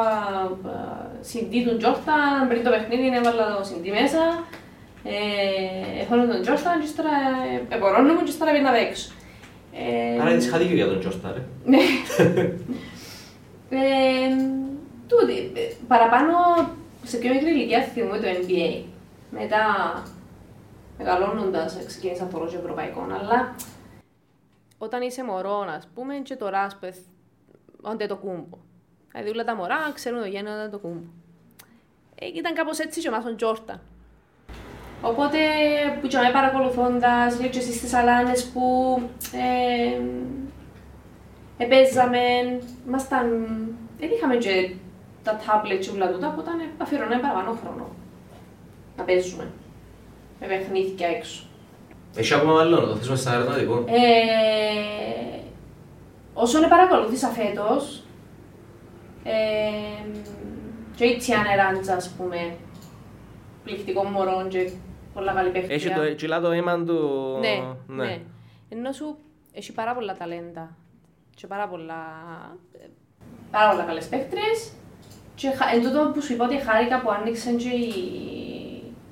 ε, CD του Τζόρτα, πριν το παιχνίδι έβαλα το CD μέσα, ε, έχω τον Τζόρτα και ύστερα ε, επορώνω μου και ύστερα πήγαινα απ' έξω. Ε, Άρα της είχα δίκιο για τον Τζόρτα, ρε. Ναι. ε, τούτη, ε, παραπάνω σε πιο μικρή ηλικία θυμούμαι το NBA. Μετά, μεγαλώνοντας, ξεκίνησα να θωρώ και ευρωπαϊκό, αλλά όταν είσαι μωρό, ας πούμε, και το ράσπεθ, όντε το κούμπο. Δηλαδή όλα τα μωρά ξέρουν το γέννο το κούμπο. Ε, ήταν κάπως έτσι και εμάς τον Τζόρταν. Οπότε, που και με παρακολουθώντας, λέω και εσείς στις αλάνες που ε, επέζαμε, ήμασταν, δεν είχαμε και τα τάμπλετ και όλα τούτα, οπότε αφιερώναμε παραπάνω χρόνο να παίζουμε με παιχνίδια έξω. Έχει ακόμα μάλλον, το θέσουμε σαν ερωτηματικό. Ε, όσον παρακολούθησα φέτος, ε, και η Τσιάνε Ράντζα, ας πούμε, πληκτικό μωρό και πολλά καλή παίχτρια. Έχει το τσιλά το αίμα του... Ναι, ναι. Ενώ σου έχει πάρα πολλά ταλέντα και πάρα πολλά, πάρα πολλά καλές παίχτριες και χα- εν τούτο που σου είπα ότι χάρηκα που άνοιξαν και η,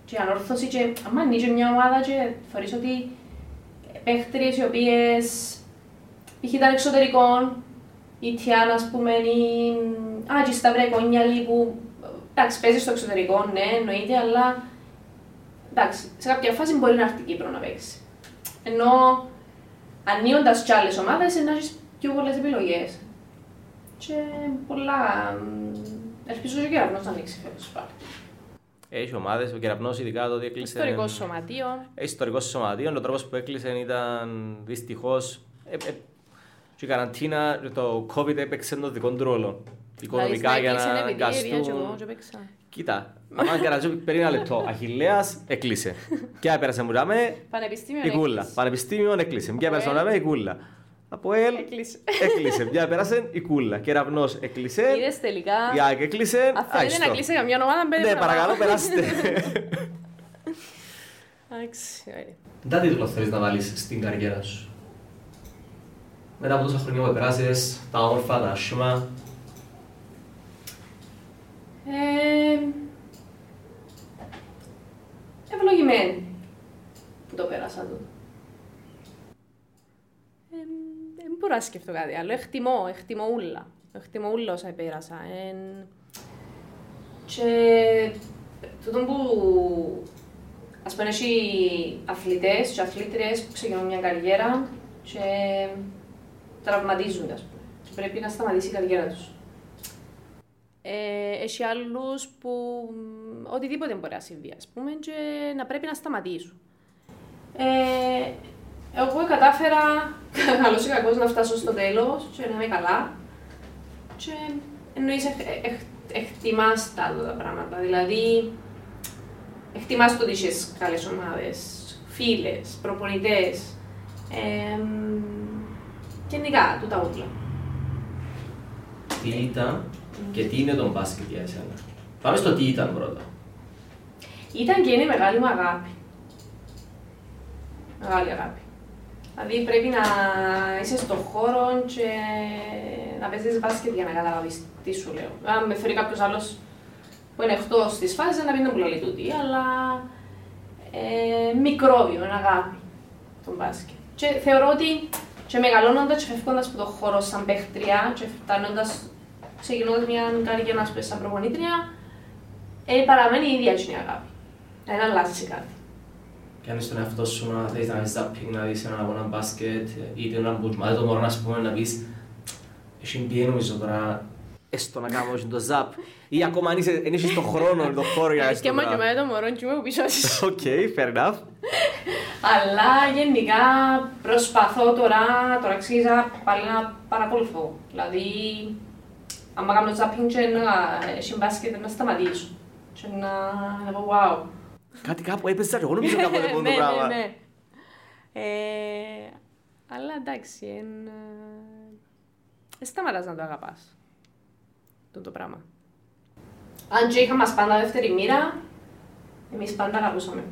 και η ανόρθωση και άμα ανοίγει μια ομάδα και θεωρείς ότι παίχτριες οι οποίες π.χ. ήταν εξωτερικών, η Τιάνα ας πούμε, η... Α, και η Σταυρέκονιαλη που εντάξει παίζει στο εξωτερικό, ναι εννοείται, αλλά εντάξει, σε κάποια φάση μπορεί να έρθει η Κύπρο να παίξει. Ενώ ανοίγοντας κι άλλες ομάδες να έχεις πιο πολλές επιλογές. Και πολλά... μ, Ελπίζω και ο Κεραυνός να ανοίξει φέτος πάλι. Έχει ομάδες, ο Κεραυνός ειδικά το ότι έκλεισε... Ιστορικός σωματείο. Έχει ιστορικός σωματείο, ο τρόπος που έκλεισε ήταν δυστυχώς... Ε, ε, και η καραντίνα, το COVID έπαιξε τον δικό του ρόλο. Οικονομικά για να εγκαστούν. αγκαστούν. Κοίτα, άμα καρατζό περί ένα λεπτό, Αχιλέας έκλεισε. Και έπερασε μου ράμε, Πανεπιστήμιο η κούλα. έκλεισε. Πανεπιστήμιο έκλεισε. Και έπερασε μου Αποέλ. ράμε, η κούλα. Από ελ Έκλεισε. έκλεισε. Μια πέρασε η κούλα. Κεραυνός έκλεισε. Είδες τελικά. Η ΑΕΚ έκλεισε. Αν θέλετε άιστο. να κλείσει καμιά ομάδα, μπαίνετε Ναι, να παρακαλώ, πάω. περάστε. Εντάξει, ωραία. Τι τίτλο θέλεις να βάλεις στην καριέρα σου; Μετά από τόσα χρόνια που περάσεις, τα όμορφα, τα άσχημα, Ε, ευλογημένη που το πέρασα του. Ε, δεν μπορώ να σκεφτώ κάτι άλλο. Εκτιμώ, εκτιμώ ούλα. Εκτιμώ ούλα όσα πέρασα. Ε, και τούτο που ας πούμε έχει αθλητές και αθλήτριες που ξεκινούν μια καριέρα και τραυματίζονται ας πούμε. Και πρέπει να σταματήσει η καριέρα τους. Ε, έχει άλλους που μ, οτιδήποτε μπορεί να συμβεί, ας πούμε, και να πρέπει να σταματήσουν. Ε, εγώ κατάφερα, καλώς ή κακώς, να φτάσω στο τέλος και να είμαι καλά. Και εννοείς, έχ- έχ- εκτιμάς τα άλλα τα πράγματα. Δηλαδή, εκτιμάς το ότι είσαι καλές ομάδες, φίλες, προπονητές, ε, γενικά, τούτα ούλα. Τι ήταν και τι είναι το μπάσκετ για εσένα; Πάμε στο τι ήταν πρώτα. Ήταν και είναι η μεγάλη μου αγάπη. Μεγάλη αγάπη. Δηλαδή πρέπει να είσαι στον χώρο και να παίζεις μπάσκετ για να καταλάβεις τι σου λέω. Αν με φέρει κάποιος άλλος που είναι εκτός της φάσης, να πει να μου λέει τούτη, αλλά ε, μικρόβιο, είναι αγάπη τον μπάσκετ. Και θεωρώ ότι και μεγαλώνοντας και φεύγοντας από τον χώρο σαν παίχτρια και φτάνοντας, ξεκινώντας μια καριέρα να σαν προπονήτρια, ε, παραμένει η ίδια η αγάπη. Δεν αλλάζει κάτι. Κάνεις τον εαυτό σου να θέλεις να κάνεις zapping, να δεις έναν αγώνα μπάσκετ, είτε έναν μπουτσμάδι το μωρό να σου πούμε να πεις «Έχει μπει νομίζω τώρα έστω να κάνω το ζαπ» ή ακόμα αν είσαι, είσαι στον χρόνο, τον χώρο για να Και άμα και με το μωρό και είμαι πίσω σας. Οκ, fair enough. Αλλά γενικά προσπαθώ τώρα, τώρα ξύζα πάλι να παρακολουθώ. Δηλαδή, άμα κάνω zapping και να έχει μπάσκετ να σταματήσω. Και να, να πω wow. Κάτι κάπου έπαιζα και εγώ νομίζω κάποτε αυτό το Ναι, ναι, πράγμα. ναι. Ε, αλλά εντάξει, εν, ε, δεν σταματάς να το αγαπάς. Το το πράγμα. Αν και είχαμε πάντα δεύτερη μοίρα, εμείς πάντα αγαπούσαμε.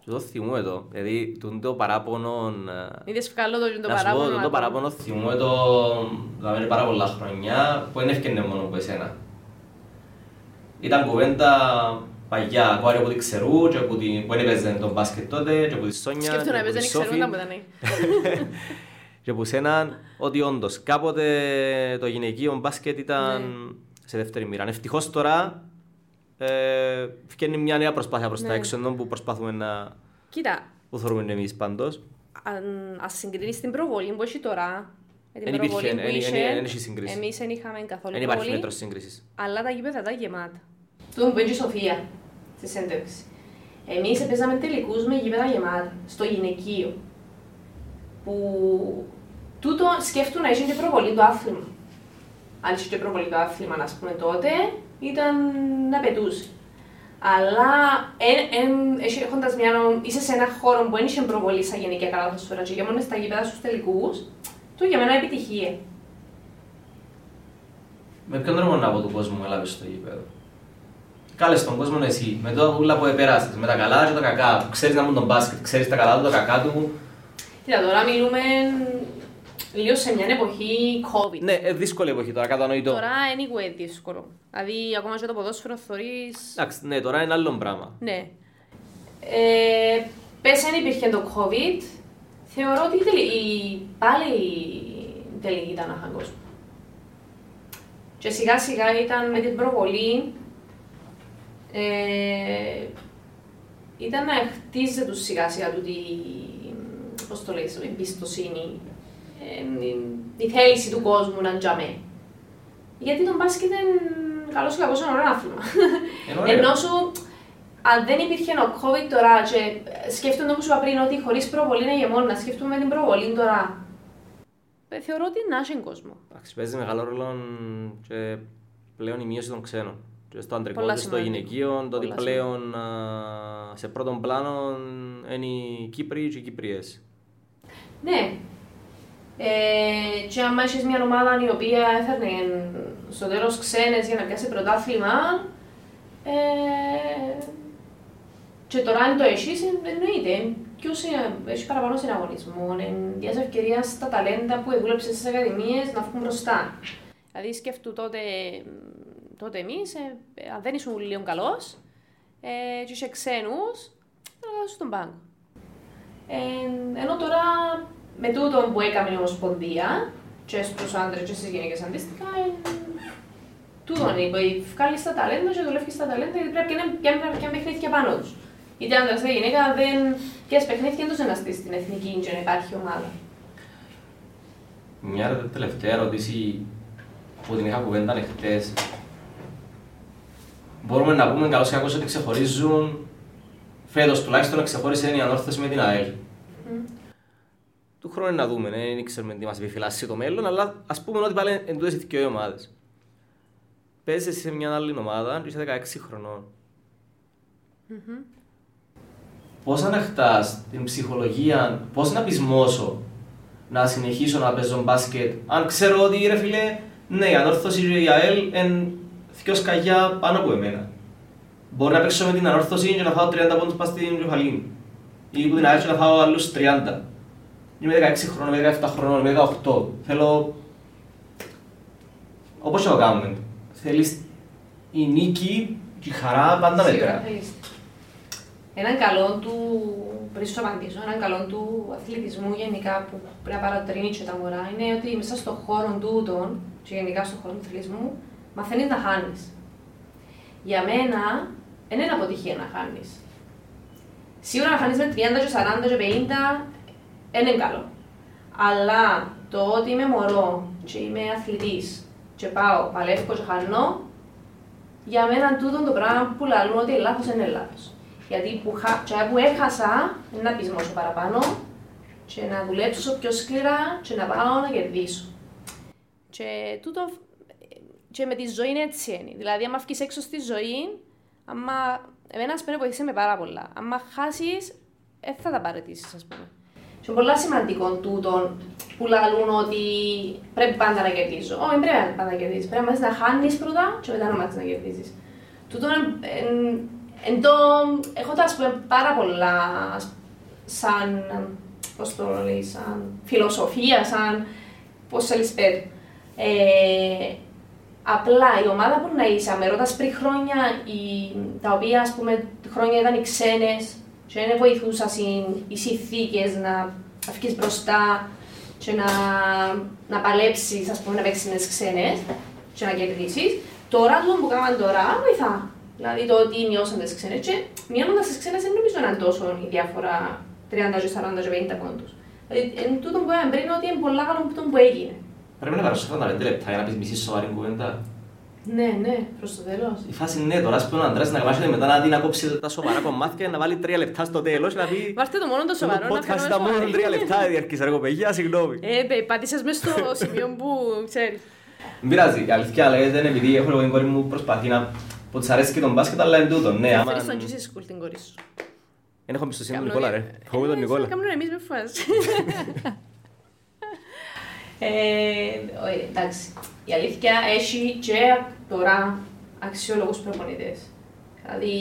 Και το θυμούμαι το, δηλαδή τούτο το παράπονο... ε, Είδες βγάλω το, το Να σου πω, παράπονο. το ακόμα. παράπονο θυμούμαι το δηλαδή πάρα πολλά χρονιά που δεν έφτιανε μόνο από εσένα. Ήταν κουβέντα παγιά, κόρη από τη Ξερού και από την... που δεν έπαιζε τον μπάσκετ τότε και από τη Σόνια Σκέφτομαι να και από παίζει, τη δεν ξέρουν Σόφη τα που ήταν. και από σέναν ότι όντως κάποτε το γυναικείο μπάσκετ ήταν Ναι. σε δεύτερη μοίρα. Ευτυχώς τώρα ε, φτιάχνει μια νέα προσπάθεια προς τα Ναι. έξω ενώ που προσπαθούμε να Κοίτα, που θέλουμε εμείς πάντως. αν ας συγκρίνεις την προβολή που έχει τώρα, με την Εν υπήρχε, προβολή που εν- είχε, εν- εν έχει σύγκριση. εμείς δεν είχαμε καθόλου Δεν υπάρχει προβολή, μέτρος σύγκρισης. αλλά τα γήπεδα ήταν γεμάτα. Του μου είπε και η Σοφία στη συνέντευξη. Εμείς παίζαμε τελικούς με γήπεδα γεμάτα, στο γυναικείο. Που τούτο σκέφτου να είχε και προβολή το άθλημα. Αν είχε και προβολή το άθλημα, να πούμε τότε, ήταν να πετούσε. Αλλά εν, εν, έχει- έχοντας μια, είσαι σε ένα χώρο που δεν είχε προβολή σαν γενική καλαθοσφαίρα και γεμόνε στα γήπεδα στους τελικούς, το για μένα είναι επιτυχία. Με ποιον τρόπο να πω του κόσμου έλαβες στο γήπεδο; Κάλεσε τον κόσμο εσύ, με το ούλα που επέρασες, με τα καλά και τα κακά. Ξέρεις να μου τον μπάσκετ, ξέρεις τα καλά του, τα κακά του. Κοίτα, τώρα μιλούμε λίγο σε μια εποχή COVID. Ναι, ε, δύσκολη εποχή τώρα, κατανοητό. Τώρα anyway δύσκολο. Δηλαδή, ακόμα και το ποδόσφαιρο θωρείς... Εντάξει, ναι, τώρα είναι άλλο πράγμα. Ναι. Ε, πες αν υπήρχε το COVID, θεωρώ ότι η, τελη- η, πάλι η τελική ήταν να είχαν κόσμο. Και σιγά σιγά ήταν με την προβολή, ε, ήταν να χτίζεται τους σιγά σιγά του τη, πώς το λες, η εμπιστοσύνη, ε, η, η θέληση του κόσμου να τζαμέ. Γιατί το μπάσκετ είναι καλός ή κακός είναι ωραίο άθλημα. Είναι ωραίο. Ενώ σου, αν δεν υπήρχε ο COVID τώρα και σκέφτομαι όπως είπα πριν ότι χωρίς προβολή είναι γεμόνο, να σκέφτομαι με την προβολή τώρα. Ε, Θεωρώ ότι να έχει κόσμο. Εντάξει, παίζει μεγάλο ρόλο και πλέον η μείωση των ξένων. Και στο αντρικό Πολλά και στο σημαντικό. γυναικείο, το ότι Πολλά πλέον α, σε πρώτον πλάνο είναι οι Κύπροι και οι Κυπρίες. Ναι. Ε, και άμα έχεις μια ομάδα η οποία έφερνε στο τέλος ξένες για να πιάσει πρωτάθλημα, ε, και τώρα αν το έχεις, ε, εννοείται. Ποιος είναι, έχει παραπάνω συναγωνισμό, διάζει ευκαιρίας στα ταλέντα που δούλεψες στις ακαδημίες να βγουν μπροστά. Δηλαδή σκέφτου τότε, τότε εμείς, ε, ε, αν δεν ήσουν λίγο καλός, ε, και είχε ξένους, θα να στον πάγκο. Ε, ενώ τώρα με τούτο που έκαμε η Ομοσπονδία, και στους άντρες και στις γυναίκες αντίστοιχα, ε, τούτο είναι, που βγάλεις τα ταλέντα και δουλεύεις τα ταλέντα γιατί πρέπει να πιάνει πια παιχνίδια πάνω τους. Είτε άντρας είτε γυναίκα δεν πιάσεις παιχνίδια τους να στήσεις στην εθνική και να υπάρχει ομάδα. Μια τελευταία ερώτηση που την είχα κουβέντα χτες. Μπορούμε να πούμε καλώς και κακώς ότι ξεχωρίζουν φέτος τουλάχιστον ξεχώρισε η ανόρθωση με την ΑΕΛ. Του χρόνου να δούμε, ναι, δεν ξέρουμε τι μας επιφυλάσσει το μέλλον, αλλά ας πούμε ότι πάλι εν τούτες οι δύο ομάδες. παίζεις σε μια άλλη ομάδα και είσαι 16 χρονών. Πώς αναχτάς την ψυχολογία, πώς να πεισμώσω να συνεχίσω να παίζω μπάσκετ, αν ξέρω ότι ρε φίλε, ναι, η ανόρθωση και η ΑΕΛ είναι δυο σκαγιά πάνω από εμένα. Μπορεί να παίξω με την ανόρθωση και να φάω 30 πόντους πας στην Κεφαλίνη. Ή που την ΑΕΛ και να φάω άλλους 30. Είμαι 16 χρόνων, είμαι 17 χρόνων, είμαι 18. Θέλω... Όπως και το κάνουμε. Θέλεις η νίκη και η χαρά πάντα Σίγουρα μέτρα. θέλεις. Έναν καλό του, πριν σου απαντήσω, έναν καλό του αθλητισμού γενικά που πρέπει να παρατηρήσει και τα μωρά είναι ότι μέσα στον χώρο τούτον και γενικά στον χώρο του αθλητισμού μαθαίνεις να χάνεις. Για μένα δεν είναι αποτυχία να χάνεις. Σίγουρα να χάνεις με 30 και 40 και 50 δεν είναι καλό. Αλλά το ότι είμαι μωρό και είμαι αθλητής και πάω, παλεύω και χάνω, για μένα τούτο το πράγμα που λαλούν ότι λάθος είναι λάθος. Γιατί που, χα... και που έχασα, είναι να πεισμώσω παραπάνω και να δουλέψω πιο σκληρά και να πάω να κερδίσω. Και τούτο και με τη ζωή είναι έτσι είναι. Δηλαδή, άμα βγεις έξω στη ζωή, άμα... εμένα ας πούμε βοήθησε με πάρα πολλά. Άμα χάσεις, δεν θα τα παρετήσεις, ας πούμε. Και είναι πολλά σημαντικό τούτο που λαλούν ότι πρέπει πάντα να κερδίζω. Όχι, δεν πρέπει πάντα να κερδίζεις. Πρέπει να μάθεις να χάνεις πρώτα και μετά να μάθεις να κερδίζεις. Τούτο εν, εν, εν το, έχω τα ας πούμε πάρα πολλά σαν, πώς το λέει, σαν φιλοσοφία, σαν πώς θέλεις πέρα. Ε, απλά η ομάδα που να είσαι, με ρωτάς πριν χρόνια, οι, τα οποία ας πούμε χρόνια ήταν οι ξένες και δεν βοηθούσαν οι συνθήκες να, να βγεις μπροστά και να, να παλέψεις, ας πούμε, να παίξεις με τις ξένες και να κερδίσεις. Τώρα, το που κάνουν τώρα, βοηθά. Δηλαδή το ότι μειώσαν τις ξένες και μειώνοντας τις ξένες δεν νομίζω να είναι τόσο η διάφορα 30, 40, 50 πόντους. Δηλαδή, εν τούτο που είπαμε πριν ότι είναι πολλά καλό που που έγινε. Πρέπει να παρασώ 45 λεπτά για να πεις μισή σοβαρή κουβέντα. Ναι, ναι, προς το τέλος. Η φάση είναι τώρα, ας πούμε, ο Αντρέας να καβάσει μετά να δει να κόψει τα σοβαρά κομμάτια και να βάλει τρία λεπτά στο τέλος και να πει Βάρτε το μόνο το «Το σοβαρό να podcast φέρουμε ήταν μόνο σοβαρή». τρία λεπτά διαρκής αργοπαίγεια, συγγνώμη. Ε, μπε, πάτησες μες στο σημείο που ξέρεις. Μην πειράζει, η αλήθεια λέγεται είναι επειδή έχω εγώ την κόρη μου προσπαθεί να που της αρέσει και τον μπάσκετ, αλλά είναι τούτο. Ναι, άμα... Φέρεις τον Jesus School την κόρη σου. Δεν έχω εμπιστοσύνη στον Κάμνω- Νικόλα, ρε. Φοβούμαι τον Ε, Νικόλα. θα Κάμνουν εμείς με φάση. Ε, όχι, εντάξει. Η αλήθεια έχει και τώρα αξιόλογους προπονητές. Δηλαδή,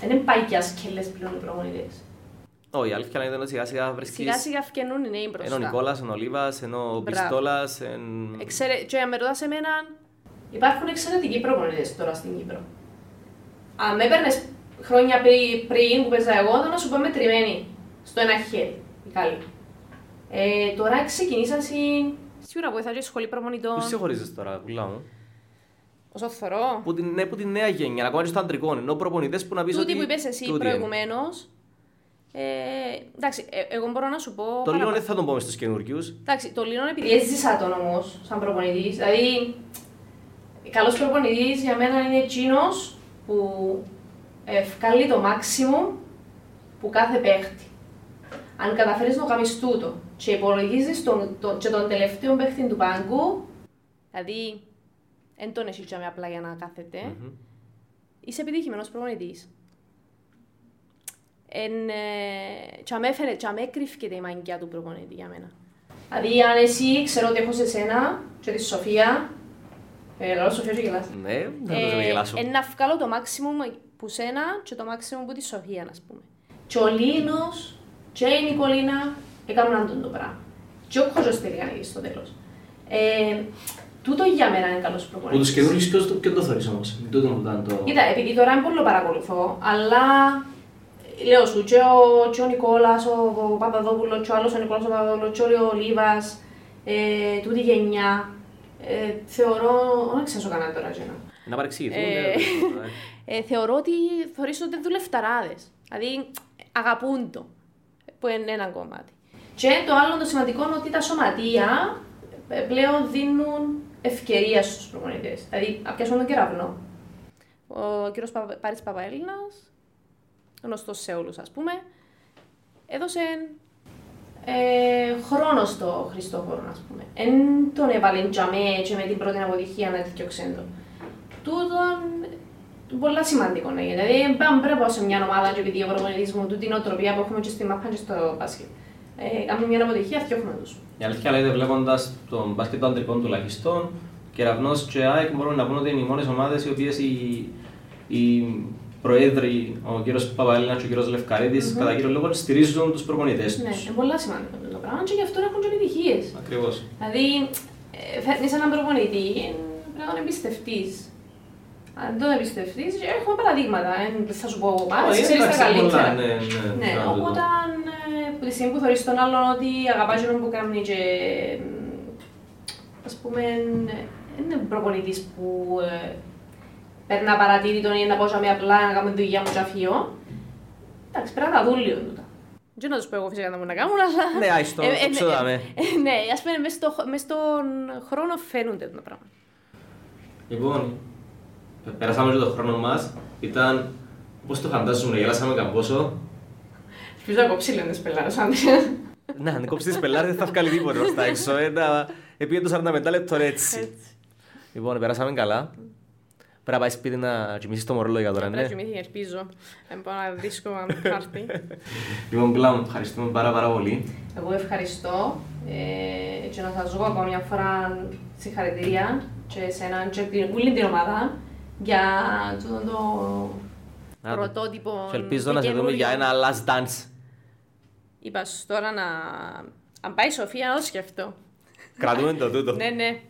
δεν είναι παϊκιά σκέλες πλέον οι προπονητές. Όχι, η αλήθεια λέγεται ότι σιγά σιγά βρίσκεις... Σιγά σιγά φκαινούν οι νέοι Ενώ ο μπροστά. Νικόλας, ενώ ο Λίβας, ενώ ο Μπράβο. Πιστόλας, εν... Εξαιρε... Και αν με ρωτάς εμένα, υπάρχουν εξαιρετικοί προπονητές τώρα στην Κύπρο. Αν με έπαιρνες χρόνια πριν, πριν που παίζα εγώ, θα να σου πω μετρημένη στο ένα χέρι. η καλή. Ε, τώρα ξεκινήσα συν... Σίγουρα βοηθά και η σχολή προπονητών. Πού σε χωρίζεις τώρα, πουλά μου. Όσο θωρώ. Που την, ναι, που την νέα γενιά, ακόμα και στο αντρικό, ενώ προπονητές που να πεις ότι... Τούτη που είπες εσύ τούτοι είναι. προηγουμένως, ε, εντάξει, ε, εγώ μπορώ να σου πω... Το παραπάνω. λίγο δεν θα τον πούμε στους καινούργιους. Εντάξει, το Λίνον επειδή έζησα τον όμως σαν προπονητής. Δηλαδή, καλός προπονητής για μένα είναι εκείνος που ευκάλλει το maximum που κάθε παίχτη. Αν καταφέρεις να κάνεις τούτο και υπολογίζεις τον, τον, και τον τελευταίο παίχτη του πάγκου, δηλαδή δεν τον έχει με απλά για να κάθεται, Μμμ. είσαι επιτυχημένος προπονητής. Εν, ε, και αμέ φαίνεται, και αμέ κρύφκεται η μαγκιά του προπονητή για μένα. Δηλαδή, αν εσύ ξέρω ότι έχω σε σένα και τη Σοφία, ε, λέω Σοφία και γελάς, Ναι, δεν θα το γελάσω. ε, να βγάλω το maximum που σένα και το maximum που τη Σοφία, ας πούμε. Και ο Λίνος και η Νικολίνα έκαναν αυτό το πράγμα. Και ο Κόζος τελικά είναι στο τέλος. Ε, τούτο για μένα είναι καλός Που προπονητής. τους καινούργιους ποιος το- ποιον το θωρείς όμως; Με τούτο που ήταν το... Κοίτα, επειδή τώρα δεν πολύ παρακολουθώ, αλλά λέω σου, και ο, και ο Νικόλας, ο, ο Παπαδόπουλος, και ο άλλος ο Νικόλας ο Παπαδόπουλος, και ο Λίβας, ε, τούτη γενιά, ε, θεωρώ, δεν ξέρω κανένα τώρα και να. Να παρεξηγηθούν. Ε, ναι, ναι. Ε, θεωρώ ότι θεωρείς ότι είναι δουλευταράδες. Δηλαδή, αγαπούν το, που είναι ένα κομμάτι. Και το άλλο το σημαντικό είναι ότι τα σωματεία ε, πλέον δίνουν ευκαιρία στους προπονητές. Δηλαδή, να πιάσουμε τον κεραυνό. Ο κύριος Πα- Πάρης Παπαέλληνας, γνωστός σε όλους ας πούμε, έδωσε ε, χρόνο στο Χριστόφορο, ας πούμε. Εν τον έβαλε τζαμέ και με την πρώτη αποτυχία να τέτοιο ξέντο. τούτον είναι πολύ σημαντικό να γίνει. Δηλαδή, πάμε πρέπει να πάω σε μια ομάδα και επειδή ο προπονητής μου τούτη νοοτροπία που έχουμε και στη μάπα και στο μπάσκετ. Ε, κάνουμε μια αποτυχία, φτιάχνουμε τους. Η αλήθεια λέγεται βλέποντας τον μπάσκετ των αντρικών τουλάχιστον, Κεραυνός και ΑΕΚ μπορούμε να πούμε ότι είναι οι μόνες ομάδες οι οποίες οι, οι προέδροι, ο κύριος Παπαέλληνα και ο κύριος Λευκαρίδης, mm-hmm. κατά κύριο λόγο στηρίζουν τους προπονητές τους. Ναι, είναι πολύ σημαντικό αυτό το πράγμα και γι' αυτό έχουν και επιτυχίες. Ακριβώς. Δηλαδή, ε, φέρνεις έναν προπονητή, πρέπει να τον εμπιστευτεί. Αν δεν τον εμπιστευτείς, έχουμε παραδείγματα. Ε, θα σου πω εγώ πάντα, ξέρεις τα καλύτερα. Ναι, ναι, ναι, οπότε ε, από τη στιγμή που θεωρείς τον άλλον ότι αγαπάς τον που κάνει και ας πούμε, είναι προπονητής που ε, παίρνει παρατήρητο ή να πω με απλά να κάνουμε δουλειά μου και αφιώ. Εντάξει, πρέπει να τα δουν λίγο τούτα. Δεν να τους πω εγώ φυσικά να μου να κάνουν, αλλά... Ναι, άιστο, το δάμε. Ναι, ας πούμε, μες στον χρόνο φαίνονται τα πράγματα. Λοιπόν, περάσαμε και τον χρόνο μας. Ήταν, πώς το φαντάζομαι, γελάσαμε καμπόσο. Ελπίζω να κόψει λένε σπελάρες, Ναι, αν κόψει τις πελάρες δεν θα βγάλει τίποτα προς τα έξω. Επήγε το 45 λεπτό έτσι. Λοιπόν, περάσαμε καλά. Πρέπει να πάει σπίτι να κοιμήσεις το μωρόλο για τώρα, ναι. Πρέπει να κοιμηθεί, ελπίζω. Δεν πάω να δύσκολο χάρτη. Λοιπόν, Κλάου, ευχαριστούμε πάρα πάρα πολύ. Εγώ ευχαριστώ ε, και να σας πω ακόμα μια φορά συγχαρητήρια και σε έναν και την την ομάδα για το, το πρωτότυπο και ελπίζω να σε δούμε για ένα last dance. Είπα τώρα να... Αν πάει η Σοφία, να το σκεφτώ. Κρατούμε το τούτο. ναι, ναι.